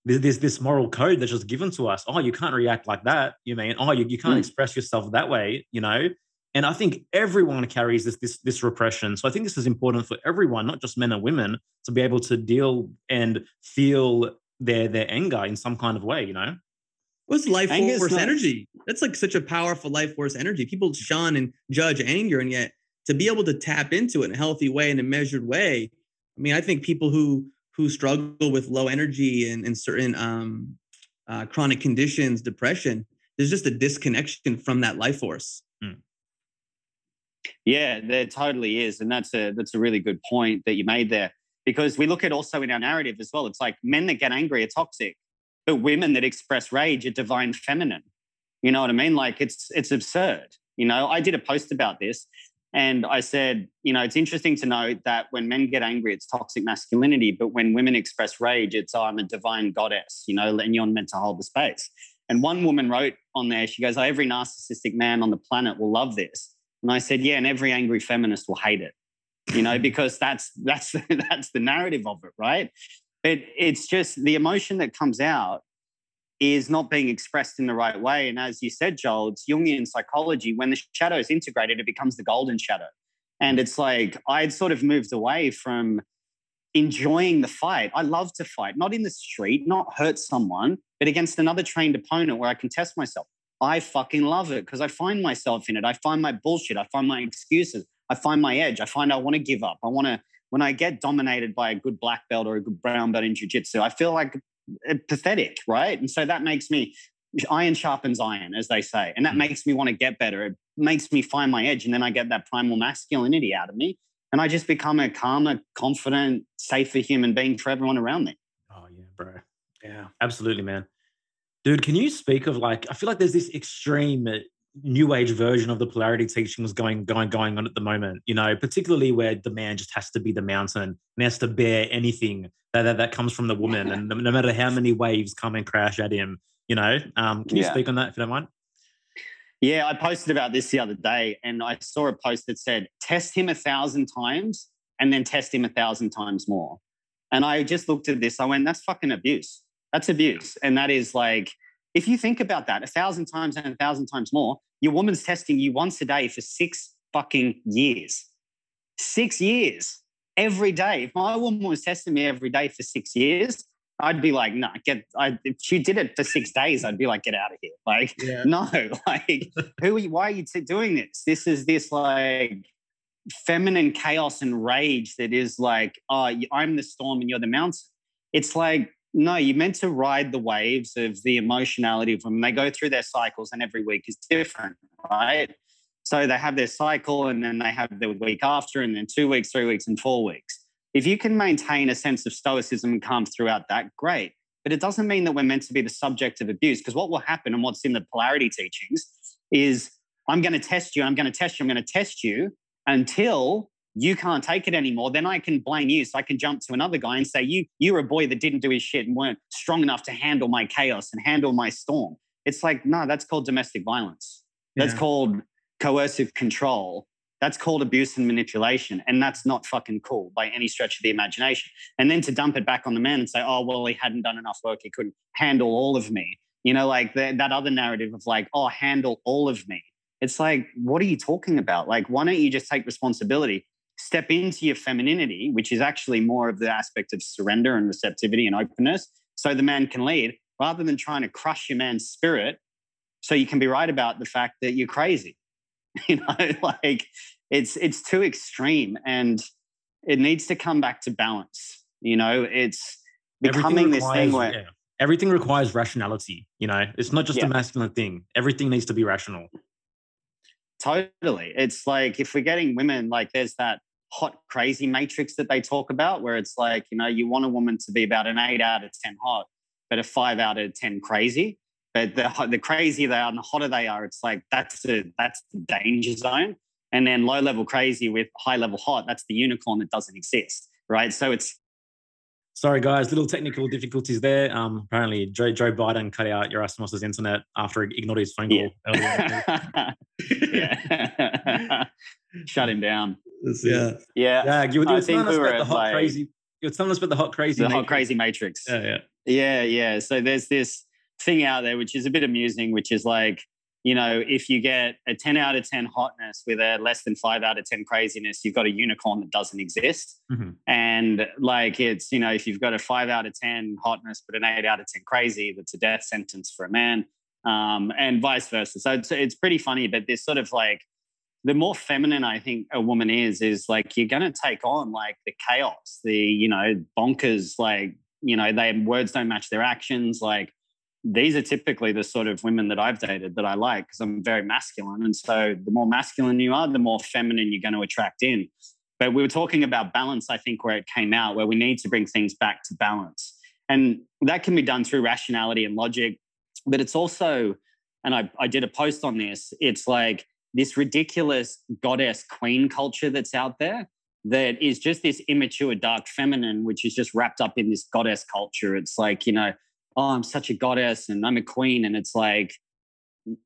[SPEAKER 2] this this- this moral code that's just given to us. Oh you can't react like that. You mean? Oh you, you can't
[SPEAKER 3] Mm.
[SPEAKER 2] express yourself that way you know? And i think everyone carries this this this repression. So i think this is important for everyone not just men and women to be able to deal and feel their their anger in some kind of way you know
[SPEAKER 4] what's life
[SPEAKER 3] Anger is
[SPEAKER 4] force
[SPEAKER 3] not-
[SPEAKER 4] energy that's like such a powerful life force energy people shun and judge anger and yet to be able to tap into it in a healthy way in a measured way i mean i think people who who struggle with low energy and, and certain um, uh, chronic conditions depression there's just a disconnection from that life force
[SPEAKER 3] Yeah, there totally is, and that's a that's a really good point that you made there. Because we look at also in our narrative as well. It's like men that get angry are toxic, but women that express rage are divine feminine. You know what I mean? Like it's it's absurd. You know, I did a post about this, and I said, you know, it's interesting to note that when men get angry, it's toxic masculinity, but when women express rage, it's oh, I'm a divine goddess. You know, and you're meant to hold the space. And one woman wrote on there, she goes, oh, every narcissistic man on the planet will love this. And I said, yeah, and every angry feminist will hate it, you know, because that's that's that's the narrative of it, right? It it's just the emotion that comes out is not being expressed in the right way. And as you said, Joel, it's Jungian psychology. When the shadow is integrated, it becomes the golden shadow. And it's like I'd sort of moved away from enjoying the fight. I love to fight, not in the street, not hurt someone, but against another trained opponent where I can test myself. I fucking love it because I find myself in it. I find my bullshit. I find my excuses. I find my edge. I find I want to give up. I want to, when I get dominated by a good black belt or a good brown belt in jiu-jitsu, I feel like uh, pathetic, right? And so that makes me iron sharpens iron, as they say. And that mm. makes me want to get better. It makes me find my edge. And then I get that primal masculinity out of me. And I just become a calmer, confident, safer human being for everyone around me.
[SPEAKER 2] Oh, yeah, bro. Yeah, absolutely, man. Dude, can you speak of like, I feel like there's this extreme uh, new age version of the polarity teachings going going going on at the moment you know particularly where the man just has to be the mountain and has to bear anything that that, that comes from the woman. And no matter how many waves come and crash at him you know um, can you yeah. speak on that if you don't mind?
[SPEAKER 3] Yeah i posted about this the other day and i saw a post that said test him a thousand times and then test him a thousand times more. And i just looked at this i went that's fucking abuse. That's abuse. And that is like if you think about that a thousand times and a thousand times more your woman's testing you once a day for six fucking years six years every day if my woman was testing me every day for six years I'd be like, no, nah, get. I, if she did it for six days, I'd be like, get out of here. Like, yeah. no, like, who? Are you, why are you doing this? This is this like feminine chaos and rage that is like, oh, I'm the storm and you're the mountain. It's like, no, you're meant to ride the waves of the emotionality of them. They go through their cycles, and every week is different, right? So they have their cycle, and then they have the week after, and then two weeks, three weeks, and four weeks if you can maintain a sense of stoicism and calm throughout that, great. But it doesn't mean that we're meant to be the subject of abuse because what will happen and what's in the polarity teachings is I'm going to test you, I'm going to test you, I'm going to test you until you can't take it anymore. Then I can blame you. So I can jump to another guy and say, you, you're a boy that didn't do his shit and weren't strong enough to handle my chaos and handle my storm. It's like, no, that's called domestic violence. That's yeah. called coercive control. That's called abuse and manipulation. And that's not fucking cool by any stretch of the imagination. And then to dump it back on the man and say, oh, well, he hadn't done enough work. He couldn't handle all of me. You know, like the, that other narrative of like, oh, handle all of me. It's like, what are you talking about? Like, why don't you just take responsibility, step into your femininity, which is actually more of the aspect of surrender and receptivity and openness, so the man can lead, rather than trying to crush your man's spirit so you can be right about the fact that you're crazy. you know like it's it's too extreme and it needs to come back to balance you know it's becoming requires, this thing where yeah.
[SPEAKER 2] everything requires rationality you know it's not just yeah. a masculine thing everything needs to be rational
[SPEAKER 3] totally it's like if we're getting women like there's that hot crazy matrix that they talk about where it's like you know you want a woman to be about an 8 out of 10 hot but a 5 out of 10 crazy but the the crazier they are and the hotter they are, it's like that's the that's the danger zone. And then low level crazy with high level hot, that's the unicorn that doesn't exist, right? So it's
[SPEAKER 2] Sorry, guys, little technical difficulties there. Um, apparently, Joe, Joe Biden cut out Yerasimos's internet after he ignored his phone call
[SPEAKER 3] yeah. yeah. Shut him down.
[SPEAKER 2] Yeah.
[SPEAKER 3] Yeah.
[SPEAKER 2] Yeah. You, you were telling us we about the hot like, crazy. You were telling us about the hot crazy.
[SPEAKER 3] The matrix. hot crazy matrix.
[SPEAKER 2] Yeah. Yeah.
[SPEAKER 3] Yeah. Yeah. So there's this thing out there, which is a bit amusing, which is like, you know, if you get a 10 out of 10 hotness with a less than five out of 10 craziness, you've got a unicorn that doesn't exist. Mm-hmm. And like it's, you know, if you've got a five out of 10 hotness, but an eight out of 10 crazy, that's a death sentence for a man, um, and vice versa. So it's, it's pretty funny, but this sort of like, the more feminine I think a woman is, is like you're going to take on like the chaos, the, you know, bonkers, like, you know, they words don't match their actions. Like, these are typically the sort of women that I've dated that I like because I'm very masculine. And so the more masculine you are, the more feminine you're going to attract in. But we were talking about balance, I think, where it came out, where we need to bring things back to balance. And that can be done through rationality and logic. But it's also, and I, I did a post on this, it's like this ridiculous goddess queen culture that's out there that is just this immature, dark feminine, which is just wrapped up in this goddess culture. It's like, you know, oh, I'm such a goddess and I'm a queen. And it's like,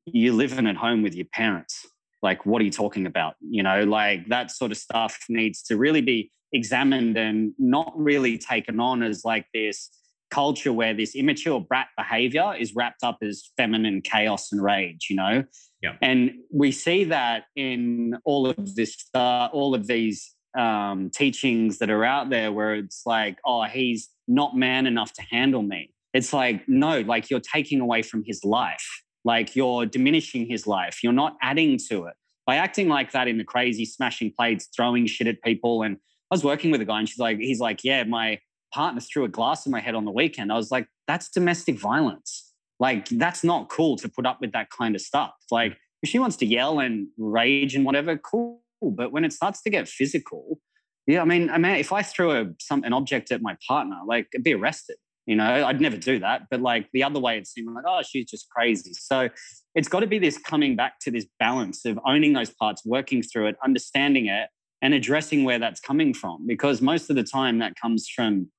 [SPEAKER 3] you're living at home with your parents. Like, what are you talking about? You know, like that sort of stuff needs to really be examined and not really taken on as like this culture where this immature brat behavior is wrapped up as feminine chaos and rage, you know?
[SPEAKER 2] Yeah.
[SPEAKER 3] And we see that in all of this, uh, all of these um, teachings that are out there where it's like, oh, he's not man enough to handle me. It's like, no, like you're taking away from his life. Like you're diminishing his life. You're not adding to it. By acting like that in the crazy, smashing plates, throwing shit at people. And I was working with a guy and she's like, he's like, yeah, my partner threw a glass in my head on the weekend. I was like, that's domestic violence. Like, that's not cool to put up with that kind of stuff. Like, if she wants to yell and rage and whatever, cool. But when it starts to get physical, yeah, I mean, I mean, if I threw a some an object at my partner, like, I'd be arrested. You know, I'd never do that. But like the other way, it seemed like, oh, she's just crazy. So it's got to be this coming back to this balance of owning those parts, working through it, understanding it, and addressing where that's coming from. Because most of the time, that comes from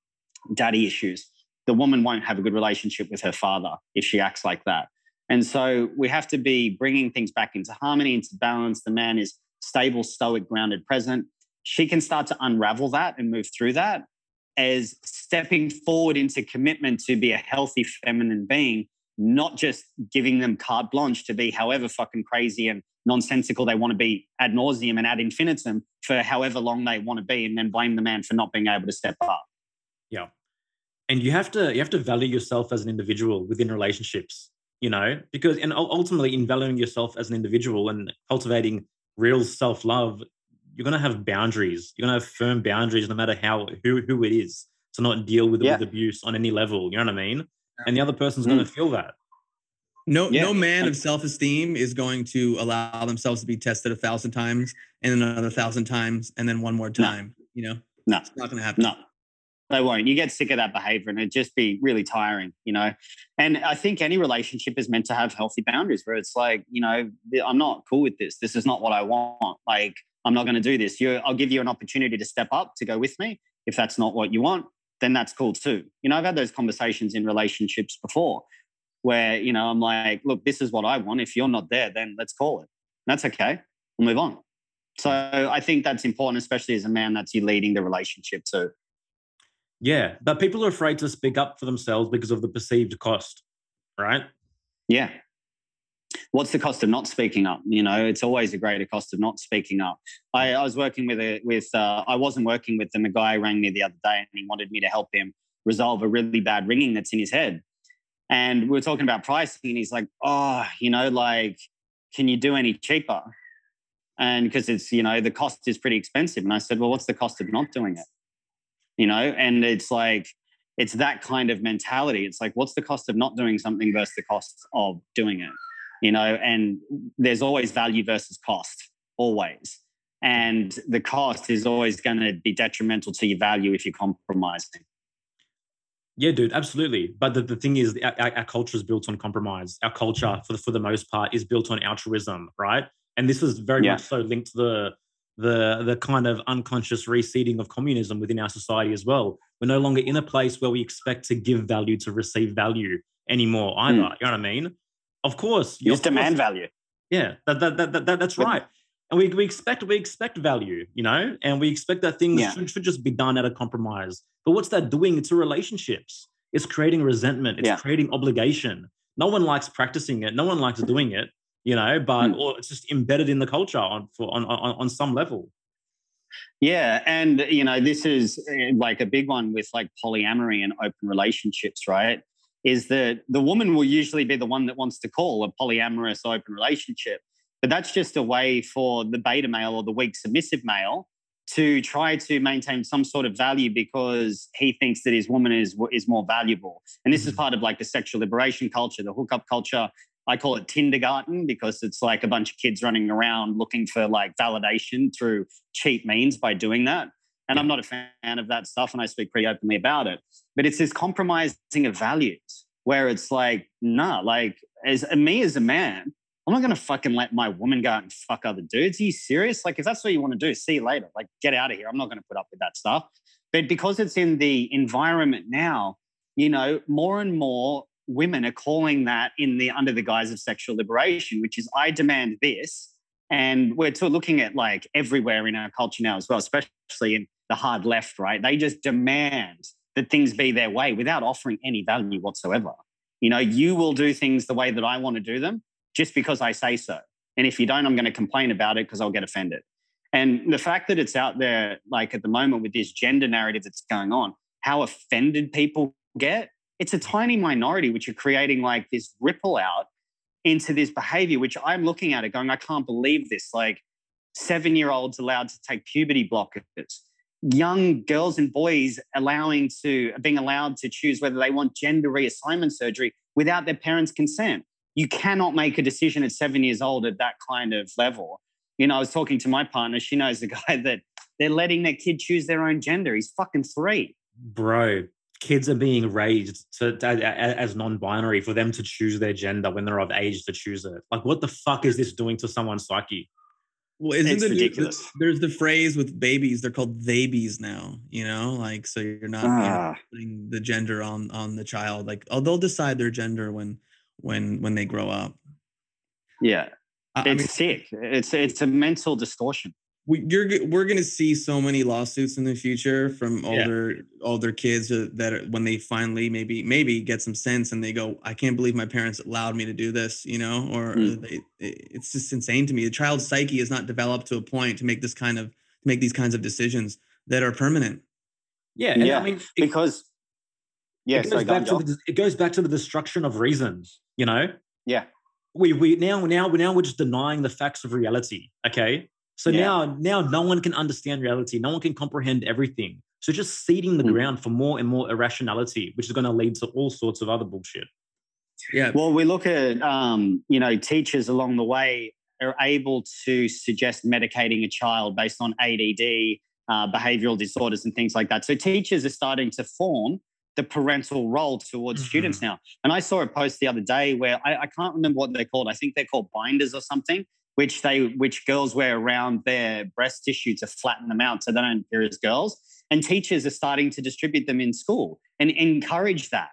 [SPEAKER 3] daddy issues. The woman won't have a good relationship with her father if she acts like that. And so we have to be bringing things back into harmony, into balance. The man is stable, stoic, grounded, present. She can start to unravel that and move through that as stepping forward into commitment to be a healthy feminine being, not just giving them carte blanche to be however fucking crazy and nonsensical they want to be ad nauseum and ad infinitum for however long they want to be, and then blame the man for not being able to step up.
[SPEAKER 2] Yeah. And you have to you have to value yourself as an individual within relationships, you know, because and ultimately in valuing yourself as an individual and cultivating real self-love, you're gonna have boundaries. You're gonna have firm boundaries no matter how who who it is to not deal with, yeah. with abuse on any level. You know what I mean? And the other person's mm. gonna feel that.
[SPEAKER 4] No, yeah. no man of self-esteem is going to allow themselves to be tested a thousand times and another thousand times and then one more time. No. You know,
[SPEAKER 3] no,
[SPEAKER 4] it's not going to happen.
[SPEAKER 3] No, they won't. You get sick of that behavior and it'd just be really tiring, you know? And I think any relationship is meant to have healthy boundaries where it's like, you know, I'm not cool with this. This is not what I want. Like, I'm not going to do this. You, I'll give you an opportunity to step up to go with me. If that's not what you want, then that's cool too. You know, I've had those conversations in relationships before where, you know, I'm like, look, this is what I want. If you're not there, then let's call it. And that's okay. We'll move on. So I think that's important, especially as a man that's you leading the relationship too.
[SPEAKER 2] Yeah, but people are afraid to speak up for themselves because of the perceived cost, right?
[SPEAKER 3] Yeah. What's the cost of not speaking up? You know, it's always a greater cost of not speaking up. I, I was working with a with uh, I wasn't working with them. A guy rang me the other day and he wanted me to help him resolve a really bad ringing that's in his head. And we were talking about pricing, and he's like, "Oh, you know, like, can you do any cheaper?" And because it's you know the cost is pretty expensive. And I said, "Well, what's the cost of not doing it?" you know and it's like it's that kind of mentality it's like what's the cost of not doing something versus the cost of doing it you know and there's always value versus cost always and the cost is always going to be detrimental to your value if you're compromising
[SPEAKER 2] yeah, dude, absolutely. But the, the thing is, our, our culture is built on compromise. Our culture, for the, for the most part, is built on altruism, right? And this is very yeah. much so linked to the the the kind of unconscious reseeding of communism within our society as well. We're no longer in a place where we expect to give value to receive value anymore either. Mm. You know what I mean? Of course,
[SPEAKER 3] you just demand value.
[SPEAKER 2] Yeah, that, that, that, that that's right. And we, we expect we expect value, you know, and we expect that things yeah. should, should just be done at a compromise. But what's that doing to relationships? It's creating resentment. It's yeah. creating obligation. No one likes practicing it. No one likes doing it you know, but mm. or it's just embedded in the culture on for on, on on some level.
[SPEAKER 3] Yeah, and you know, this is eh, like a big one with like polyamory and open relationships, right? Is that the woman will usually be the one that wants to call a polyamorous open relationship, but that's just a way for the beta male or the weak submissive male to try to maintain some sort of value because he thinks that his woman is is more valuable. And this is mm. part of like the sexual liberation culture, the hookup culture, I call it kindergarten because it's like a bunch of kids running around looking for like validation through cheap means by doing that. And I'm not a fan of that stuff and I speak pretty openly about it. But it's this compromising of values where it's like, nah, like as me as a man, I'm not gonna fucking let my woman go out and fuck other dudes. Are you serious? Like, if that's what you want to do, see you later. Like, get out of here. I'm not gonna put up with that stuff. But because it's in the environment now, you know, more and more women are calling that in the under the guise of sexual liberation, which is I demand this. And we're looking at like everywhere in our culture now as well, especially in the hard left, right? They just demand that things be their way without offering any value whatsoever. You know, you will do things the way that I want to do them just because I say so. And if you don't, I'm going to complain about it because I'll get offended. And the fact that it's out there, like at the moment with this gender narrative that's going on, how offended people get, it's a tiny minority which are creating like this ripple out into this behavior, which I'm looking at it going, I can't believe this. Like seven year olds allowed to take puberty blockers, young girls and boys allowing to being allowed to choose whether they want gender reassignment surgery without their parents' consent. You cannot make a decision at seven years old at that kind of level. You know, I was talking to my partner. She knows the guy that they're letting their kid choose their own gender. He's fucking three.
[SPEAKER 2] Bro, kids are being raised to, to, as non-binary for them to choose their gender when they're of age to choose it. Like, what the fuck is this doing to someone's psyche?
[SPEAKER 4] Well, isn't it ridiculous? The, there's the phrase with babies; they're called theybies now. You know, like so you're not ah. putting the gender on on the child. Like, oh, they'll decide their gender when when when they grow up.
[SPEAKER 3] Yeah, I, it's I mean, sick. It's it's a mental distortion
[SPEAKER 4] we, you're we're going to see so many lawsuits in the future from older yeah. older kids that are, when they finally maybe maybe get some sense and they go I can't believe my parents allowed me to do this you know or mm. they, it's just insane to me. The child's psyche is not developed to a point to make this kind of make these kinds of decisions that are permanent.
[SPEAKER 2] Yeah
[SPEAKER 3] yeah I mean it, because yeah
[SPEAKER 2] it goes, back to the, it goes back to the destruction of reasons you know?
[SPEAKER 3] Yeah.
[SPEAKER 2] We we now now now we're just denying the facts of reality okay so yeah. now, now no one can understand reality. No one can comprehend everything. So just seeding the mm. ground for more and more irrationality, which is going to lead to all sorts of other bullshit.
[SPEAKER 3] Yeah. Well, we look at um, you know teachers along the way are able to suggest medicating a child based on ADD, uh, behavioral disorders, and things like that. So teachers are starting to form the parental role towards mm-hmm. students now. And I saw a post the other day where I, I can't remember what they're called. I think they're called binders or something which they which girls wear around their breast tissue to flatten them out so they don't appear as girls. And teachers are starting to distribute them in school and encourage that.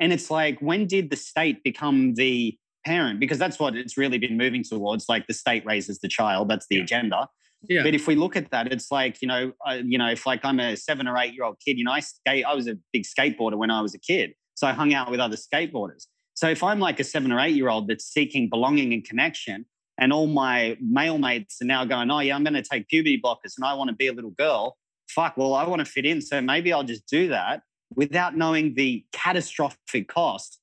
[SPEAKER 3] And it's like, when did the state become the parent? Because that's what it's really been moving towards. Like the state raises the child. That's the yeah. agenda. Yeah. But if we look at that, it's like you know, uh, you know, if like I'm a seven or eight year old kid, you know, I skate. I was a big skateboarder when I was a kid, so I hung out with other skateboarders. So if I'm like a seven or eight year old that's seeking belonging and connection, and all my male mates are now going, oh, yeah, I'm going to take puberty blockers and I want to be a little girl. Fuck, well, I want to fit in. So maybe I'll just do that without knowing the catastrophic cost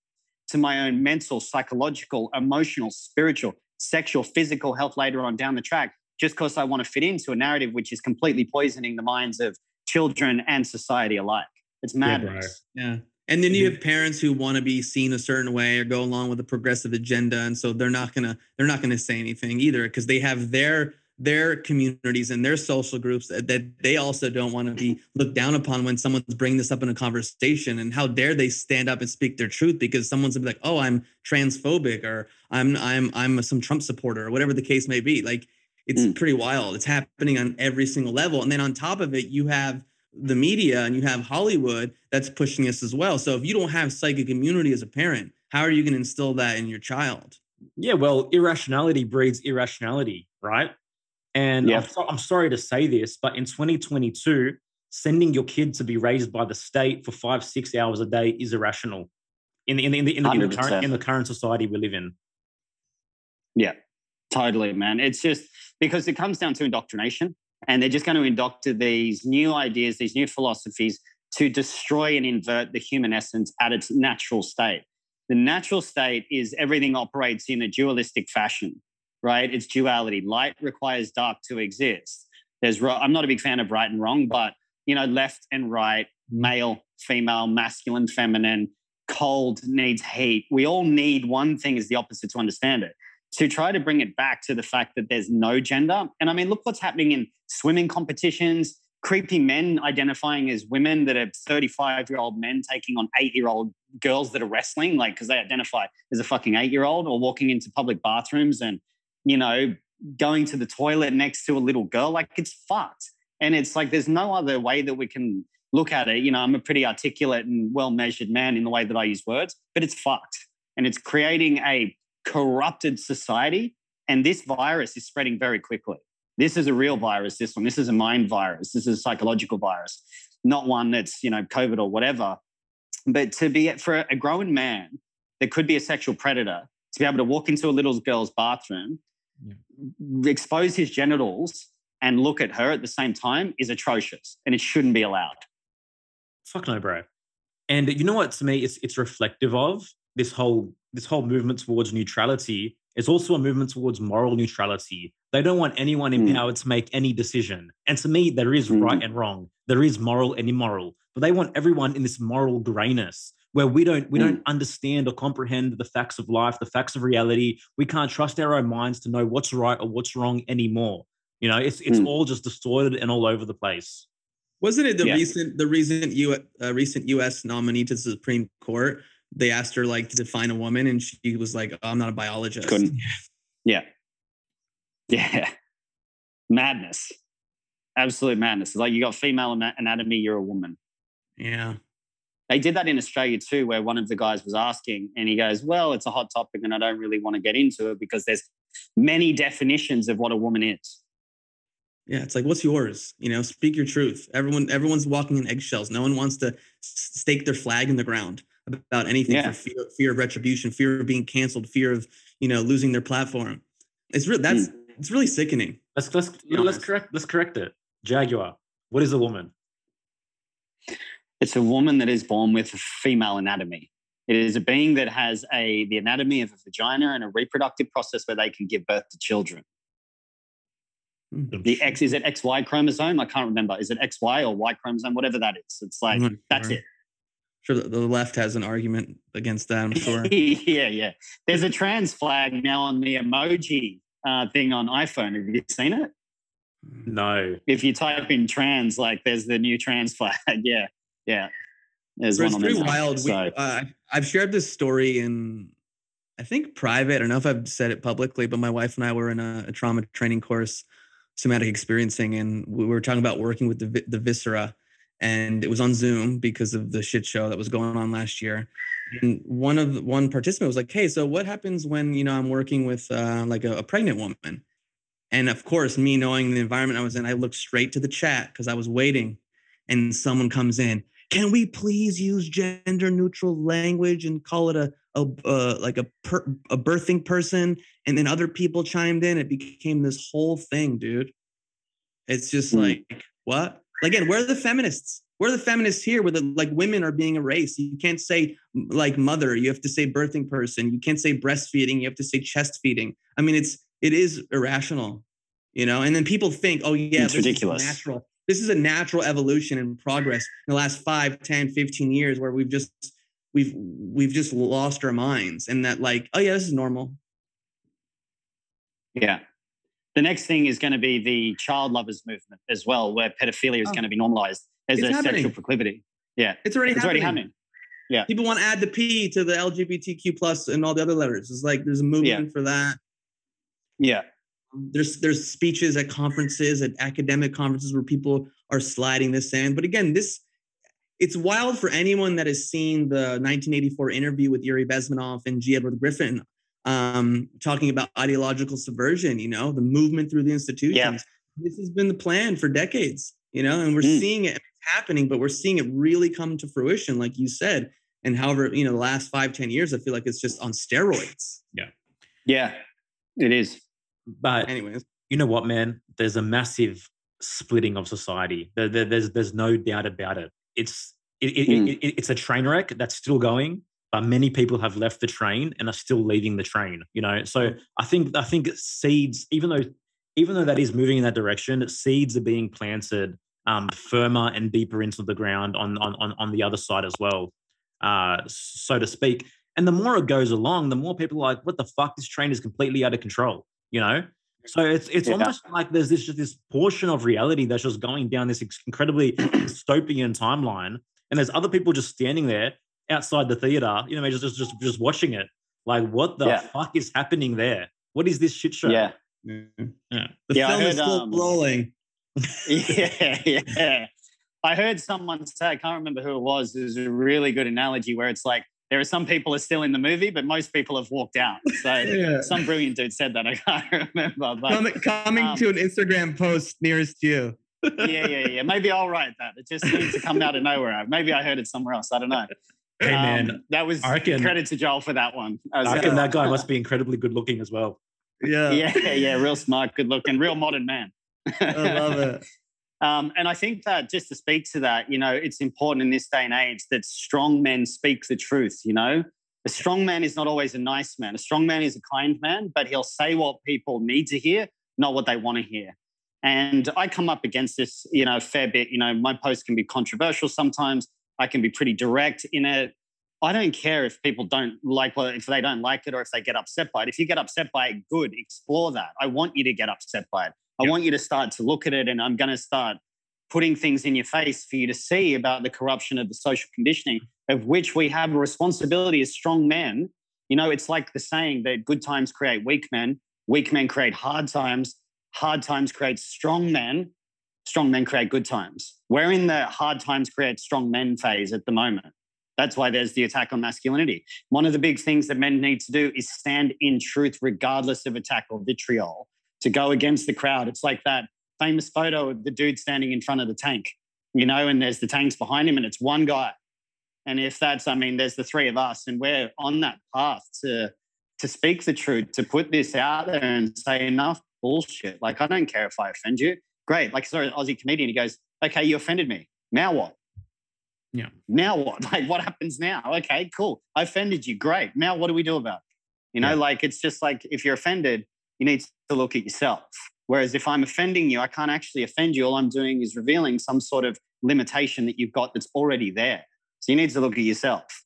[SPEAKER 3] to my own mental, psychological, emotional, spiritual, sexual, physical health later on down the track, just because I want to fit into a narrative which is completely poisoning the minds of children and society alike. It's madness.
[SPEAKER 4] Yeah. And then you mm-hmm. have parents who want to be seen a certain way or go along with the progressive agenda, and so they're not gonna they're not gonna say anything either because they have their their communities and their social groups that, that they also don't want to be looked down upon when someone's bringing this up in a conversation and how dare they stand up and speak their truth because someone's gonna be like oh i'm transphobic or i'm i'm i'm some trump supporter or whatever the case may be like it's mm. pretty wild it's happening on every single level and then on top of it you have the media and you have Hollywood that's pushing this as well. So if you don't have psychic immunity as a parent, how are you going to instill that in your child?
[SPEAKER 2] Yeah, well, irrationality breeds irrationality, right? And yeah. I'm, so, I'm sorry to say this, but in 2022, sending your kid to be raised by the state for five, six hours a day is irrational in the, in the, in the, in the, in the current, in the current society we live in.
[SPEAKER 3] Yeah, totally, man. It's just because it comes down to indoctrination and they're just going to indoctor these new ideas, these new philosophies to destroy and invert the human essence at its natural state. The natural state is everything operates in a dualistic fashion, right? It's duality. Light requires dark to exist. There's I'm not a big fan of right and wrong, but you know, left and right, male, female, masculine, feminine, cold needs heat. We all need one thing as the opposite to understand it to try to bring it back to the fact that there's no gender. And I mean, look what's happening in swimming competitions, creepy men identifying as women that are 35 year old men taking on eight year old girls that are wrestling, like, because they identify as a fucking eight year old or walking into public bathrooms and, you know, going to the toilet next to a little girl. Like, it's fucked. And it's like, there's no other way that we can look at it. You know, I'm a pretty articulate and well measured man in the way that I use words, but it's fucked. And it's creating a corrupted society. And this virus is spreading very quickly. This is a real virus, this one. This is a mind virus. This is a psychological virus. not one that's you know COVID or whatever. But to be for a grown man that could be a sexual predator to be able to walk into a little girl's bathroom, yeah. expose his genitals, and look at her at the same time is atrocious, and it shouldn't be allowed.
[SPEAKER 2] Fuck no, bro. And you know what? To me, it's it's reflective of this whole this whole movement towards neutrality. It's also a movement towards moral neutrality. They don't want anyone in mm. power to make any decision. And to me, there is mm. right and wrong. There is moral and immoral. But they want everyone in this moral grayness where we don't we mm. don't understand or comprehend the facts of life, the facts of reality. We can't trust our own minds to know what's right or what's wrong anymore. You know, it's it's mm. all just distorted and all over the place.
[SPEAKER 4] Wasn't it the yeah. recent the recent U uh, recent U.S. nominee to the Supreme Court? They asked her like to define a woman, and she was like, oh, "I'm not a biologist."
[SPEAKER 3] Couldn't. Yeah. Yeah. Madness. Absolute madness. It's like you got female anatomy, you're a woman.
[SPEAKER 4] Yeah.
[SPEAKER 3] They did that in Australia too, where one of the guys was asking, and he goes, Well, it's a hot topic, and I don't really want to get into it because there's many definitions of what a woman is.
[SPEAKER 4] Yeah, it's like, what's yours? You know, speak your truth. Everyone, everyone's walking in eggshells. No one wants to stake their flag in the ground about anything yeah. for fear, fear of retribution, fear of being canceled, fear of you know losing their platform. It's real. That's mm. It's really sickening.
[SPEAKER 2] Let's let's let's correct let's correct it. Jaguar. What is a woman?
[SPEAKER 3] It's a woman that is born with female anatomy. It is a being that has a the anatomy of a vagina and a reproductive process where they can give birth to children. Mm-hmm. The X is it XY chromosome? I can't remember. Is it XY or Y chromosome? Whatever that is. It's like that's it.
[SPEAKER 4] Sure, the left has an argument against that. I'm sure.
[SPEAKER 3] yeah, yeah. There's a trans flag now on the emoji uh, thing on iPhone. Have you seen it?
[SPEAKER 2] No.
[SPEAKER 3] If you type in trans, like there's the new trans flag. yeah, yeah.
[SPEAKER 4] There's one it's pretty wild. So. We, uh, I've shared this story in, I think, private. I don't know if I've said it publicly, but my wife and I were in a, a trauma training course somatic experiencing, and we were talking about working with the the viscera, and it was on Zoom because of the shit show that was going on last year. And one of the, one participant was like, "Hey, so what happens when you know I'm working with uh, like a, a pregnant woman?" And of course, me knowing the environment I was in, I looked straight to the chat because I was waiting, and someone comes in. Can we please use gender neutral language and call it a a uh, like a per, a birthing person, and then other people chimed in. It became this whole thing, dude. It's just mm. like what? Again, where are the feminists? Where are the feminists here? Where the like women are being erased? You can't say like mother. You have to say birthing person. You can't say breastfeeding. You have to say chest feeding. I mean, it's it is irrational, you know. And then people think, oh yeah,
[SPEAKER 3] it's ridiculous.
[SPEAKER 4] natural. This is a natural evolution and progress in the last 5, 10, 15 years where we've just we've we've just lost our minds and that like oh yeah this is normal
[SPEAKER 3] yeah the next thing is going to be the child lovers movement as well where pedophilia is oh. going to be normalized as it's a happening. sexual proclivity yeah
[SPEAKER 4] it's already
[SPEAKER 3] it's
[SPEAKER 4] happening.
[SPEAKER 3] already happening yeah
[SPEAKER 4] people want to add the p to the lgbtq plus and all the other letters it's like there's a movement yeah. for that
[SPEAKER 3] yeah
[SPEAKER 4] there's there's speeches at conferences at academic conferences where people are sliding this in but again this it's wild for anyone that has seen the 1984 interview with Yuri Bezmenov and G. Edward Griffin um, talking about ideological subversion, you know, the movement through the institutions. Yeah. This has been the plan for decades, you know, and we're mm. seeing it happening, but we're seeing it really come to fruition, like you said. And however, you know, the last five, ten years, I feel like it's just on steroids.
[SPEAKER 2] Yeah.
[SPEAKER 3] Yeah, it is.
[SPEAKER 2] But anyways, you know what, man? There's a massive splitting of society. There, there, there's there's no doubt about it it's it, it, mm. it, it's a train wreck that's still going but many people have left the train and are still leaving the train you know so i think i think seeds even though even though that is moving in that direction seeds are being planted um, firmer and deeper into the ground on on on, on the other side as well uh, so to speak and the more it goes along the more people are like what the fuck this train is completely out of control you know so it's it's yeah. almost like there's this just this portion of reality that's just going down this incredibly dystopian timeline, and there's other people just standing there outside the theater, you know, just just just, just watching it. Like, what the yeah. fuck is happening there? What is this shit show?
[SPEAKER 3] Yeah,
[SPEAKER 4] mm-hmm. yeah. The yeah, film heard, is still um, rolling.
[SPEAKER 3] yeah, yeah. I heard someone say, I can't remember who it was. It was a really good analogy where it's like there are some people are still in the movie, but most people have walked out. So yeah. some brilliant dude said that. I can't remember. But,
[SPEAKER 4] coming, coming um, to an Instagram post nearest you.
[SPEAKER 3] yeah, yeah, yeah. Maybe I'll write that. It just seems to come out of nowhere. Maybe I heard it somewhere else. I don't know.
[SPEAKER 2] Hey man,
[SPEAKER 3] Um, that was
[SPEAKER 2] reckon-
[SPEAKER 3] credit to Joel for that one. I was
[SPEAKER 2] I
[SPEAKER 3] gonna-
[SPEAKER 2] that guy must be incredibly good looking as well.
[SPEAKER 4] Yeah.
[SPEAKER 3] yeah, yeah, real smart, good looking, real modern man.
[SPEAKER 4] I love it.
[SPEAKER 3] Um, and I think that just to speak to that, you know, it's important in this day and age that strong men speak the truth. You know, a strong man is not always a nice man. A strong man is a kind man, but he'll say what people need to hear, not what they want to hear. And I come up against this, you know, fair bit. You know, my post can be controversial sometimes. I can be pretty direct in it. I don't care if people don't like well, if they don't like it or if they get upset by it. If you get upset by it, good, explore that. I want you to get upset by it. I
[SPEAKER 2] Yeah.
[SPEAKER 3] want you to start to look at it, and I'm going to start putting things in your face for you to see about the corruption of the social conditioning, of which we have a responsibility as strong men. You know, it's like the saying that good times create weak men, weak men create hard times, hard times create strong men, strong men create good times. We're in the hard times create strong men phase at the moment. That's why there's the attack on masculinity. One of the big things that men need to do is stand in truth, regardless of attack or vitriol, to go against the crowd. It's like that famous photo of the dude standing in front of the tank, you know, and there's the tanks behind him, and it's one guy. And if that's, I mean, there's the three of us, and we're on that path to to speak the truth, to put this out there and say enough bullshit. Like, I don't care if I offend you. Great. Like, sorry, Aussie comedian, he goes, okay, you offended me. Now what?
[SPEAKER 2] Yeah.
[SPEAKER 3] Now what? Like, what happens now? Okay, cool. I offended you. Great. Now what do we do about it? You know,
[SPEAKER 2] Yeah.
[SPEAKER 3] like it's just like if you're offended, you need to look at yourself. Whereas if I'm offending you, I can't actually offend you. All I'm doing is revealing some sort of limitation that you've got that's already there. So you need to look at yourself.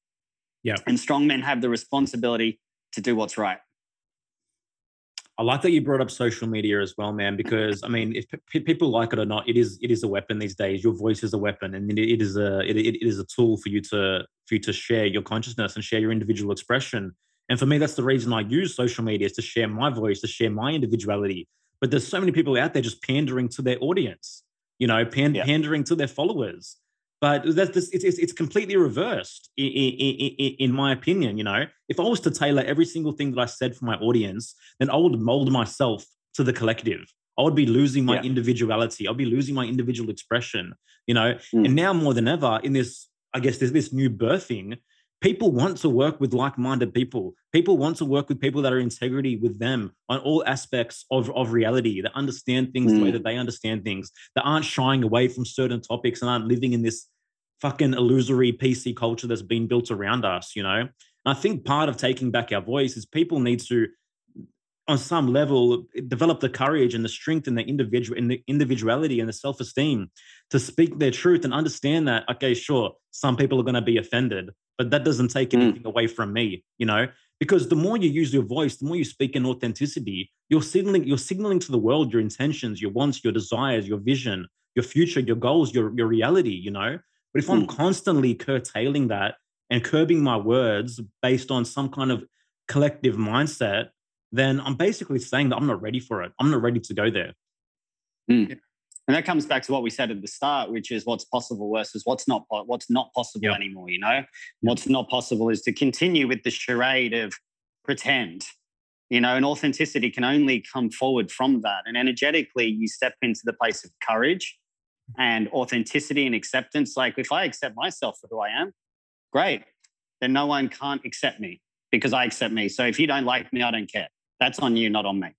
[SPEAKER 2] Yeah.
[SPEAKER 3] And strong men have the responsibility to do what's right.
[SPEAKER 2] I like that you brought up social media as well, man. Because I mean, if p- people like it or not, it is it is a weapon these days. Your voice is a weapon, and it, it is a it, it is a tool for you to for you to share your consciousness and share your individual expression. And for me, that's the reason I use social media is to share my voice, to share my individuality. But there's so many people out there just pandering to their audience, you know,
[SPEAKER 3] Yeah.
[SPEAKER 2] pandering to their followers. But that's this, it's, it's, it's completely reversed, in, in, in my opinion. You know, if I was to tailor every single thing that I said for my audience, then I would mold myself to the collective. I would be losing my
[SPEAKER 3] Yeah.
[SPEAKER 2] individuality. I'll be losing my individual expression. You know,
[SPEAKER 3] Mm.
[SPEAKER 2] and now more than ever, in this, I guess there's this new birthing. People want to work with like-minded people. People want to work with people that are integrity with them on all aspects of, of reality, that understand things the way
[SPEAKER 3] Mm.
[SPEAKER 2] that they understand things, that aren't shying away from certain topics and aren't living in this fucking illusory PC culture that's been built around us, you know? And I think part of taking back our voice is people need to, on some level, develop the courage and the strength and the individual and the individuality and the self-esteem to speak their truth and understand that, okay, sure, some people are going to be offended, but that doesn't take
[SPEAKER 3] Mm.
[SPEAKER 2] anything away from me, you know? Because the more you use your voice, the more you speak in authenticity, you're signaling, you're signaling to the world your intentions, your wants, your desires, your vision, your future, your goals, your, your reality, you know? But if I'm constantly curtailing that and curbing my words based on some kind of collective mindset, then I'm basically saying that I'm not ready for it. I'm not ready to go there. Hmm.
[SPEAKER 3] And that comes back to what we said at the start, which is what's possible versus what's not what's not possible
[SPEAKER 2] Yeah.
[SPEAKER 3] anymore. You know, what's not possible is to continue with the charade of pretend. You know, and authenticity can only come forward from that. And energetically, you step into the place of courage and authenticity and acceptance. Like if I accept myself for who I am, great. Then no one can't accept me because I accept me. So if you don't like me, I don't care. That's on you, not on me.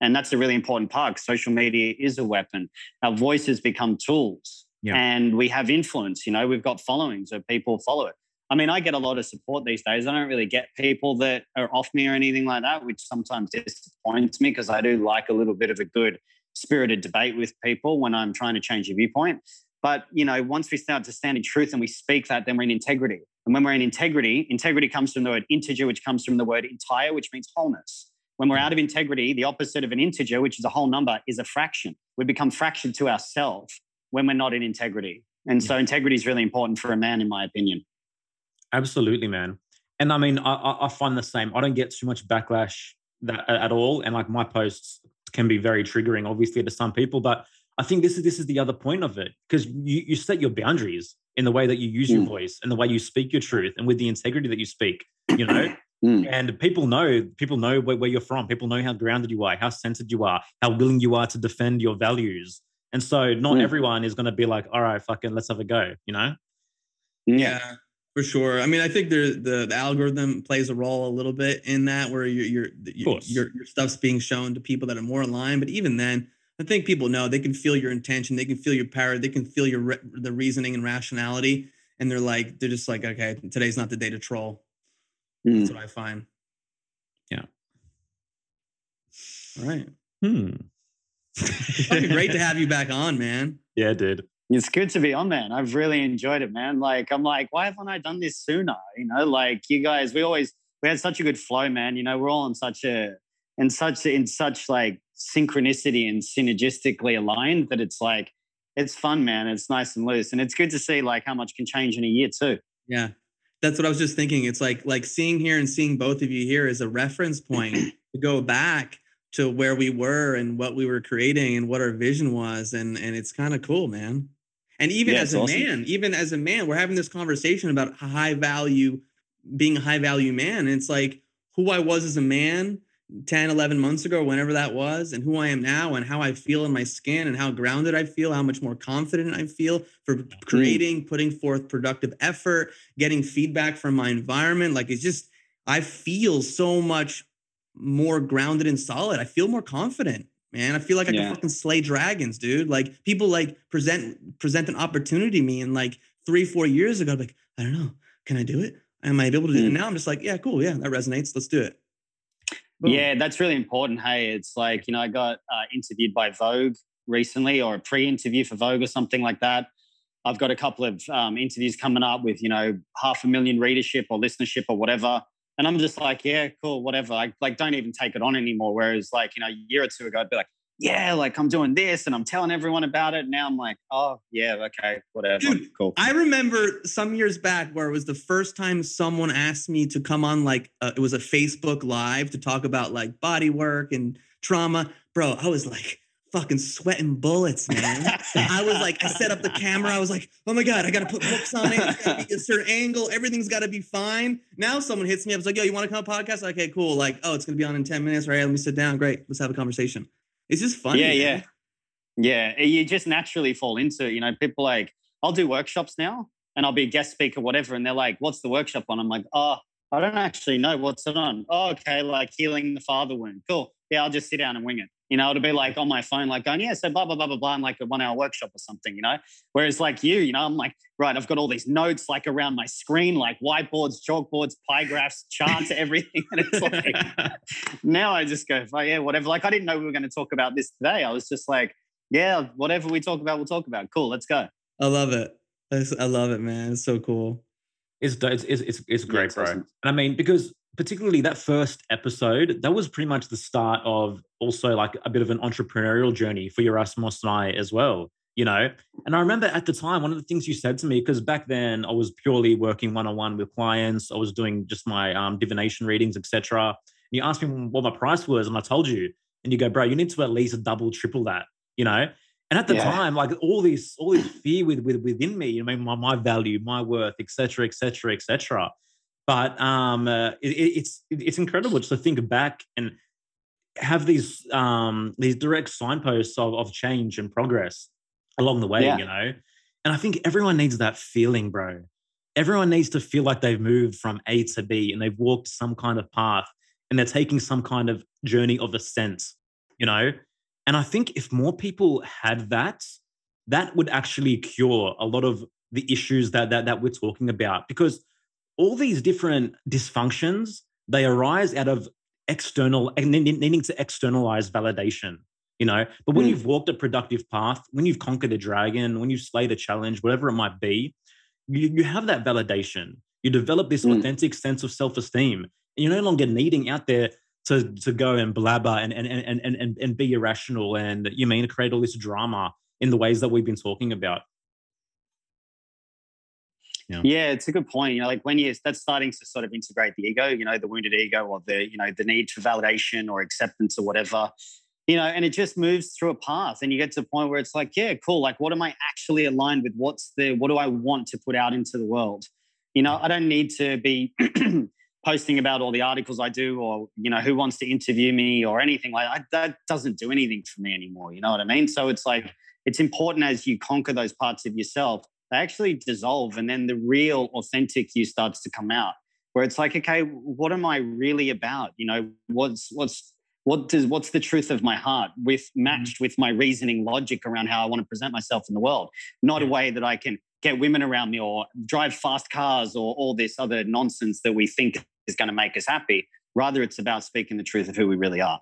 [SPEAKER 3] And that's a really important part. Social media is a weapon. Our voices become tools.
[SPEAKER 2] Yeah.
[SPEAKER 3] And we have influence. You know, we've got followings so people follow it. I mean, I get a lot of support these days. I don't really get people that are off me or anything like that, which sometimes disappoints me because I do like a little bit of a good spirited debate with people when I'm trying to change a viewpoint. But you know, once we start to stand in truth and we speak that, then we're in integrity. And when we're in integrity, integrity comes from the word integer, which comes from the word entire, which means wholeness. When we're out of integrity, the opposite of an integer, which is a whole number, is a fraction. We become fractured to ourselves when we're not in integrity. And so integrity is really important for a man, in my opinion.
[SPEAKER 2] Absolutely, man. And I mean, I, I, find the same. I don't get too much backlash that at all, and like my posts can be very triggering, obviously, to some people. But I think this is this is the other point of it because you you set your boundaries in the way that you use your
[SPEAKER 3] Mm.
[SPEAKER 2] voice and the way you speak your truth and with the integrity that you speak. You know,
[SPEAKER 3] Mm.
[SPEAKER 2] and people know people know where, where you're from. People know how grounded you are, how centered you are, how willing you are to defend your values. And so not
[SPEAKER 3] Mm.
[SPEAKER 2] everyone is going to be like, all right, fucking let's have a go, you know?
[SPEAKER 4] Yeah, for sure. I mean, I think there, the the algorithm plays a role a little bit in that, where your your your,
[SPEAKER 2] course.
[SPEAKER 4] your your stuff's being shown to people that are more aligned. But even then, I think people know they can feel your intention, they can feel your power, they can feel your re- the reasoning and rationality, and they're like, they're just like, okay, today's not the day to troll.
[SPEAKER 3] Mm.
[SPEAKER 4] That's what I find.
[SPEAKER 2] Yeah.
[SPEAKER 4] All right.
[SPEAKER 2] Hmm.
[SPEAKER 4] Great to have you back on, man.
[SPEAKER 2] Yeah, dude.
[SPEAKER 3] It's good to be on, man. I've really enjoyed it, man. Like, I'm like, why haven't I done this sooner? You know, like you guys, we always we had such a good flow, man. You know, we're all in such a in such in such like synchronicity and synergistically aligned that it's like it's fun, man. It's nice and loose, and it's good to see like how much can change in a year too.
[SPEAKER 4] Yeah. That's what I was just thinking. It's like like seeing here and seeing both of you here is a reference point to go back to where we were and what we were creating and what our vision was. And and it's kind of cool, man. And even
[SPEAKER 3] Yeah,
[SPEAKER 4] as a
[SPEAKER 3] awesome.
[SPEAKER 4] man, even as a man, we're having this conversation about high value, being a high value man. And it's like who I was as a man 10, 11 months ago, whenever that was, and who I am now, and how I feel in my skin, and how grounded I feel, how much more confident I feel for creating, putting forth productive effort, getting feedback from my environment. Like it's just, I feel so much more grounded and solid. I feel more confident, man. I feel like I
[SPEAKER 3] Yeah.
[SPEAKER 4] can fucking slay dragons, dude. Like people like present present an opportunity to me, and like three, four years ago, be like, I don't know, can I do it? Am I able to do it?
[SPEAKER 3] Mm.
[SPEAKER 4] And now I'm just like, yeah, cool, yeah, that resonates. Let's do it. Boom.
[SPEAKER 3] Yeah, that's really important. Hey, it's like, you know, I got uh, interviewed by Vogue recently or a pre interview for Vogue or something like that. I've got a couple of um, interviews coming up with, you know, half a million readership or listenership or whatever. And I'm just like, yeah, cool, whatever. I like don't even take it on anymore. Whereas, like, you know, a year or two ago, I'd be like, yeah, like I'm doing this and I'm telling everyone about it. Now I'm like, oh, yeah, okay, whatever.
[SPEAKER 4] Dude,
[SPEAKER 3] cool.
[SPEAKER 4] I remember some years back where it was the first time someone asked me to come on like uh, it was a Facebook live to talk about like body work and trauma. Bro, I was like fucking sweating bullets, man. I was like, I set up the camera. I was like, oh my God, I got to put books on it. It's got to be a certain angle. Everything's got to be fine. Now someone hits me up. It's like, yo, you want to come on a podcast? Okay, cool. Like, oh, it's going to be on in 10 minutes. All right, let me sit down. Great. Let's have a conversation. It's just funny.
[SPEAKER 3] Yeah,
[SPEAKER 4] man.
[SPEAKER 3] yeah. Yeah, you just naturally fall into it. You know, people like, I'll do workshops now and I'll be a guest speaker, whatever. And they're like, what's the workshop on? I'm like, oh, I don't actually know. What's it on? Oh, okay, like healing the father wound. Cool. Yeah, I'll just sit down and wing it. You know, it'll be like on my phone, like going, yeah, so blah, blah, blah, blah, blah, in like a one hour workshop or something, you know? Whereas like you, you know, I'm like, right, I've got all these notes like around my screen, like whiteboards, chalkboards, pie graphs, charts, everything. And it's like, now I just go, oh, yeah, whatever. Like I didn't know we were going to talk about this today. I was just like, yeah, whatever we talk about, we'll talk about. Cool, let's go.
[SPEAKER 4] I love it. I love it, man. It's so cool.
[SPEAKER 2] It's it's it's it's, it's
[SPEAKER 3] Yeah,
[SPEAKER 2] great,
[SPEAKER 3] it's
[SPEAKER 2] bro.
[SPEAKER 3] awesome.
[SPEAKER 2] And I mean, because particularly that first episode, that was pretty much the start of also like a bit of an entrepreneurial journey for Yerasimos and I as well. You know, and I remember at the time one of the things you said to me because back then I was purely working one on one with clients. I was doing just my um, divination readings, etc. And you asked me what my price was, and I told you, and you go, bro, you need to at least double, triple that. You know, and at the
[SPEAKER 3] Yeah.
[SPEAKER 2] time, like all this, all this fear with, with within me, you know, my, my value, my worth, et cetera, et cetera, et cetera. But um, uh, it, it- it's it- it's incredible just to think back and have these um these direct signposts of, of change and progress along the way,
[SPEAKER 3] Yeah.
[SPEAKER 2] you know. And I think everyone needs that feeling, bro. Everyone needs to feel like they've moved from A to B and they've walked some kind of path and they're taking some kind of journey of ascent, you know. And I think if more people had that, that would actually cure a lot of the issues that that, that we're talking about. Because all these different dysfunctions, they arise out of external and needing to externalize validation, you know. But when
[SPEAKER 3] Mm.
[SPEAKER 2] you've walked a productive path, when you've conquered a dragon, when you've slayed a challenge, whatever it might be, you, you have that validation. You develop this
[SPEAKER 3] Mm.
[SPEAKER 2] authentic sense of self-esteem. And you're no longer needing out there to to go and blabber and and and and and, and be irrational and you mean to create all this drama in the ways that we've been talking about.
[SPEAKER 3] Yeah, it's a good point. You know, like when you that's starting to sort of integrate the ego, you know, the wounded ego or the, you know, the need for validation or acceptance or whatever, you know, and it just moves through a path and you get to a point where it's like, yeah, cool. Like, what am I actually aligned with? What's the, what do I want to put out into the world? You know, I don't need to be posting about all the articles I do, or you know, who wants to interview me, or anything like that. That doesn't do anything for me anymore. You know what I mean? So it's like it's important as you conquer those parts of yourself, they actually dissolve, and then the real, authentic you starts to come out. Where it's like, okay, what am I really about? You know, what's what's what does what's the truth of my heart with matched mm. with my reasoning logic around how I want to present myself in the world, not a way that I can get women around me or drive fast cars or all this other nonsense that we think is going to make us happy. Rather, it's about speaking the truth of who we really are.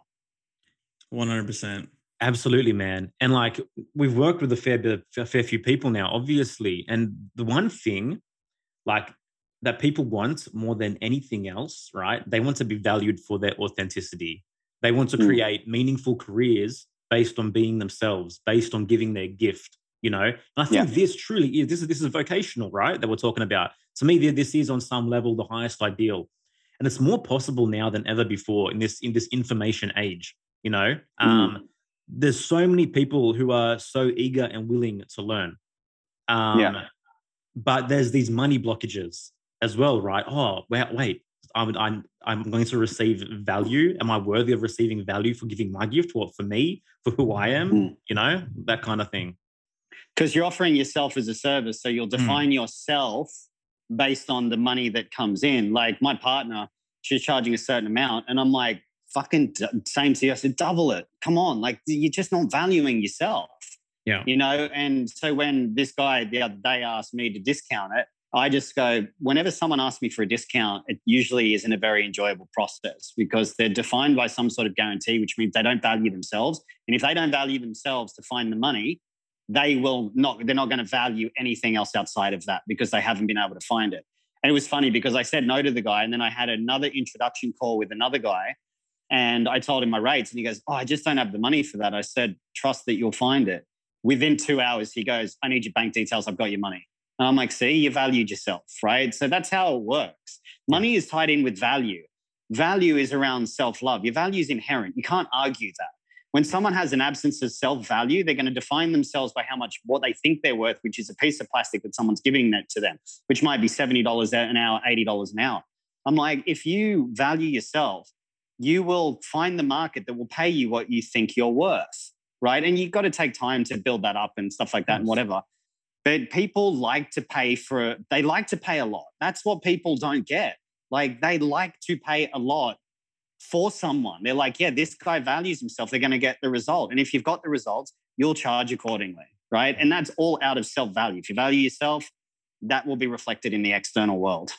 [SPEAKER 4] One hundred percent.
[SPEAKER 2] Absolutely, man. And like we've worked with a fair bit, a fair few people now, obviously. And the one thing, like that people want more than anything else, right? They want to be valued for their authenticity. They want to hmm. create mm. meaningful careers based on being themselves, based on giving their gift. You know, and I think yeah. this truly is this is this is vocational, right? That we're talking about. To me, this is on some level the highest ideal, and it's more possible now than ever before in this in this information age. You know, mm. There's so many people who are so eager and willing to learn. Um, yeah. But there's these money blockages as well, right? Oh, wait, wait, I'm, I'm, I'm going to receive value. Am I worthy of receiving value for giving my gift? What for me, for who I am? Mm. You know, that kind of thing.
[SPEAKER 3] Because you're offering yourself as a service, so you'll hmm. define mm. yourself based on the money that comes in. Like my partner, she's charging a certain amount, and I'm like, fucking same to you. I said, double it. Come on, like you're just not valuing yourself.
[SPEAKER 2] Yeah.
[SPEAKER 3] You know, and so when this guy the other day asked me to discount it, I just go, whenever someone asks me for a discount, it usually isn't a very enjoyable process because they're defined by some sort of guarantee, which means they don't value themselves. And if they don't value themselves to find the money, they will not, they're not going to value anything else outside of that because they haven't been able to find it. And it was funny because I said no to the guy. And then I had another introduction call with another guy. And I told him my rates. And he goes, Oh, I just don't have the money for that. I said, Trust that you'll find it. Within two hours, he goes, I need your bank details. I've got your money. And I'm like, see, you valued yourself, right? So that's how it works. Money is tied in with value. Value is around self love. Your value is inherent. You can't argue that. When someone has an absence of self value, they're going to define themselves by how much what they think they're worth, which is a piece of plastic that someone's giving that to them, which might be $70 an hour, $80 an hour. I'm like, if you value yourself, you will find the market that will pay you what you think you're worth, right? And you've got to take time to build that up and stuff like that and whatever. But people like to pay for, they like to pay a lot. That's what people don't get. Like they like to pay a lot for someone. They're like, yeah, this guy values himself. They're going to get the result. And if you've got the results, you'll charge accordingly. Right. And that's all out of self value. If you value yourself, that will be reflected in the external world.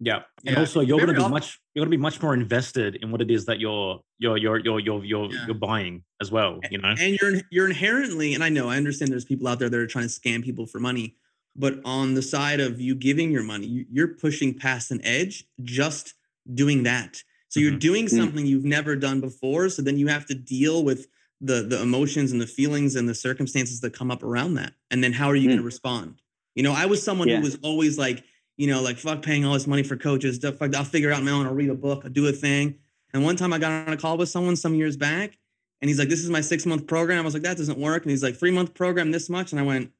[SPEAKER 2] Yeah, and yeah. also you're going to be much you're going to be much more invested in what it is that you're you're you're you're you're you're, yeah. you're buying as well. You know,
[SPEAKER 4] and you're you're inherently, and I know I understand there's people out there that are trying to scam people for money, but on the side of you giving your money, you're pushing past an edge just doing that. So you're mm-hmm. doing mm. something you've never done before. So then you have to deal with the the emotions and the feelings and the circumstances that come up around that. And then how are you mm. going to respond? You know, I was someone yeah. who was always like you know, like fuck paying all this money for coaches. Fuck, I'll figure out my own. I'll read a book. I'll do a thing. And one time I got on a call with someone some years back, and he's like, "This is my six month program." I was like, "That doesn't work." And he's like, three month program, this much." And I went,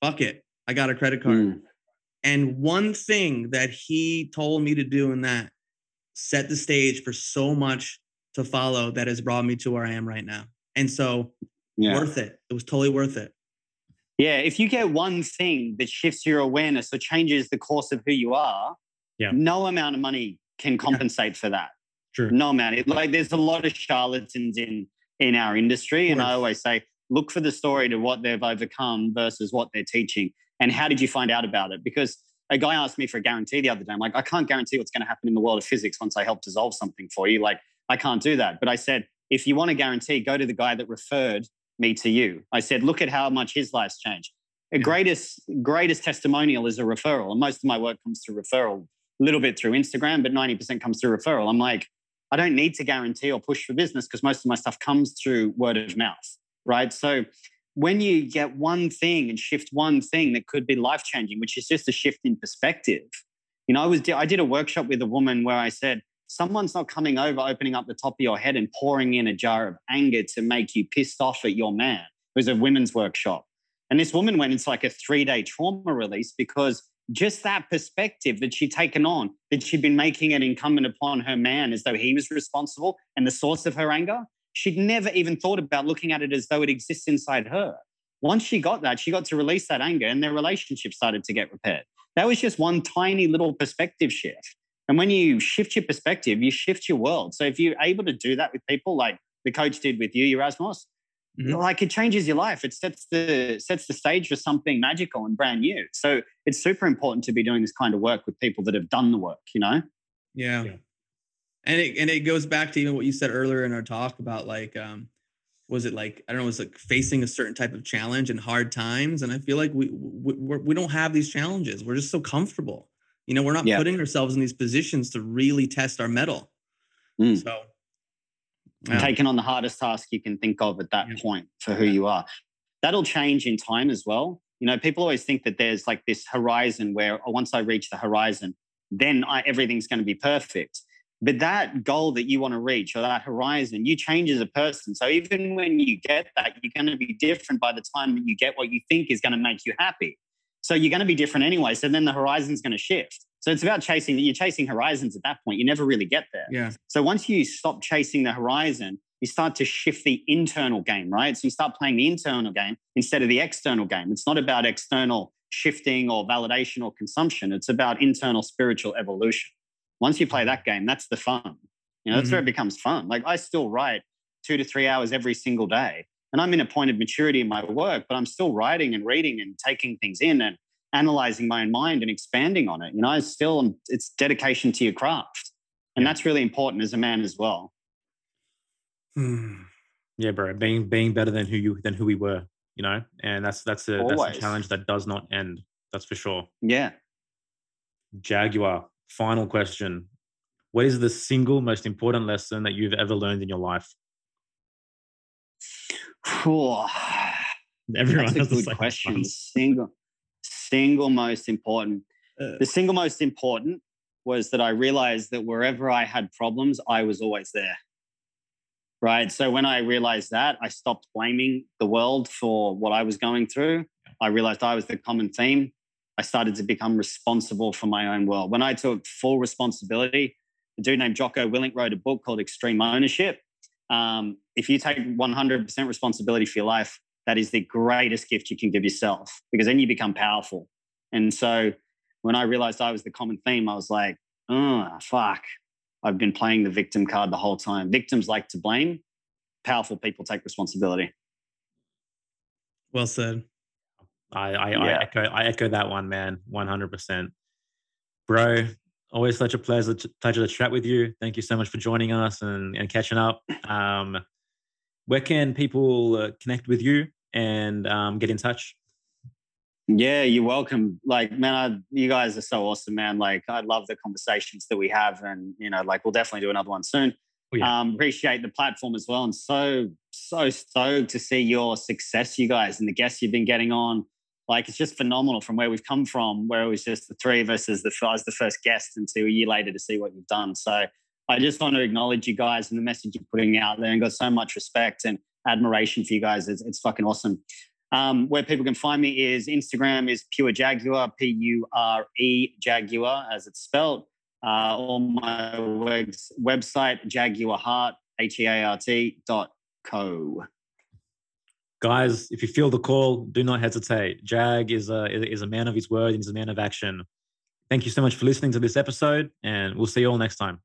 [SPEAKER 4] "Fuck it, I got a credit card." Mm. And one thing that he told me to do in that set the stage for so much to follow that has brought me to where I am right now. And so, yeah. worth it. It was totally worth it.
[SPEAKER 3] Yeah, if you get one thing that shifts your awareness or changes the course of who you are,
[SPEAKER 2] yeah.
[SPEAKER 3] no amount of money can compensate yeah. for that.
[SPEAKER 2] True.
[SPEAKER 3] No amount. It, like there's a lot of charlatans in in our industry, and I always say, look for the story to what they've overcome versus what they're teaching, and how did you find out about it? Because a guy asked me for a guarantee the other day. I'm like, I can't guarantee what's going to happen in the world of physics once I help dissolve something for you. Like, I can't do that. But I said, if you want a guarantee, go to the guy that referred me to you. I said, look at how much his life's changed. The greatest greatest testimonial is a referral, and most of my work comes through referral. A little bit through Instagram, but ninety percent comes through referral. I'm like, I don't need to guarantee or push for business because most of my stuff comes through word of mouth, right? So when you get one thing and shift one thing that could be life changing, which is just a shift in perspective. You know, I was I did a workshop with a woman where I said, someone's not coming over, opening up the top of your head and pouring in a jar of anger to make you pissed off at your man. It was a women's workshop. And this woman went into like a three day trauma release because just that perspective that she'd taken on, that she'd been making it incumbent upon her man as though he was responsible and the source of her anger, she'd never even thought about looking at it as though it exists inside her. Once she got that, she got to release that anger and their relationship started to get repaired. That was just one tiny little perspective shift. And when you shift your perspective, you shift your world. So if you're able to do that with people like the coach did with you, Yerasimos, mm-hmm. like it changes your life. It sets the sets the stage for something magical and brand new. So it's super important to be doing this kind of work with people that have done the work, you know?
[SPEAKER 4] Yeah. yeah. And it and it goes back to even what you said earlier in our talk about like um was it like I don't know, was like facing a certain type of challenge and hard times. And I feel like we we, we don't have these challenges. We're just so comfortable. You know, we're not yeah. putting ourselves in these positions to really test our mettle. Mm. So
[SPEAKER 3] yeah. taking on the hardest task you can think of at that yeah. point for who you are. That'll change in time as well. You know, people always think that there's like this horizon where oh, once I reach the horizon, then I, everything's going to be perfect. But that goal that you want to reach or that horizon, you change as a person. So even when you get that, you're going to be different by the time that you get what you think is going to make you happy. So you're going to be different anyway. So then the horizon's going to shift. So it's about chasing, you're chasing horizons at that point. You never really get there.
[SPEAKER 4] Yeah.
[SPEAKER 3] So once you stop chasing the horizon, you start to shift the internal game, right? So you start playing the internal game instead of the external game. It's not about external shifting or validation or consumption. It's about internal spiritual evolution. Once you play that game, that's the fun. You know, that's mm-hmm. where it becomes fun. Like I still write two to three hours every single day. And I'm in a point of maturity in my work, but I'm still writing and reading and taking things in and analyzing my own mind and expanding on it. You know, I still it's dedication to your craft. And that's really important as a man as well.
[SPEAKER 2] Hmm. Yeah, bro. Being being better than who you than who we were, you know, and that's that's a Always. that's a challenge that does not end. That's for sure.
[SPEAKER 3] Yeah.
[SPEAKER 2] Jaguar, final question. What is the single most important lesson that you've ever learned in your life?
[SPEAKER 3] Cool. Everyone That's a good question. Single, single most important. Uh, the single most important was that I realized that wherever I had problems, I was always there. Right. So when I realized that, I stopped blaming the world for what I was going through. I realized I was the common theme. I started to become responsible for my own world. When I took full responsibility, a dude named Jocko Willink wrote a book called Extreme Ownership. Um, if you take 100% responsibility for your life, that is the greatest gift you can give yourself because then you become powerful. And so when I realized I was the common theme, I was like, oh, fuck. I've been playing the victim card the whole time. Victims like to blame, powerful people take responsibility.
[SPEAKER 4] Well said.
[SPEAKER 2] I I, yeah. I echo I echo that one, man, one hundred percent, bro. Always such a pleasure to, pleasure to chat with you. Thank you so much for joining us and, and catching up. Um, where can people uh, connect with you and um, get in touch?
[SPEAKER 3] Yeah, you're welcome. Like, man, I, you guys are so awesome, man. Like, I love the conversations that we have, and you know, like, we'll definitely do another one soon. Oh, yeah. um, appreciate the platform as well, and so so stoked to see your success, you guys, and the guests you've been getting on like it's just phenomenal from where we've come from, where it was just the three of us as the as the first guest, and to a year later to see what you've done. So I just want to acknowledge you guys and the message you're putting out there, and got so much respect and admiration for you guys. It's, it's fucking awesome. Um, where people can find me is Instagram is pure Jaguar, P U R E Jaguar as it's spelled. Uh, or my website, Jaguar Heart, H E A R T dot co
[SPEAKER 2] guys, if you feel the call, do not hesitate. Jag is a is a man of his word and he's a man of action. Thank you so much for listening to this episode, and we'll see you all next time.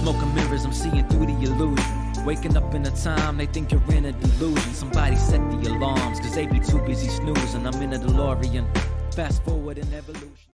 [SPEAKER 2] Smoking mirrors, I'm seeing through the illusion. Waking up in a time they think you're in a delusion. Somebody set the alarms, cause they be too busy snoozing. I'm in a DeLorean. Fast forward in evolution.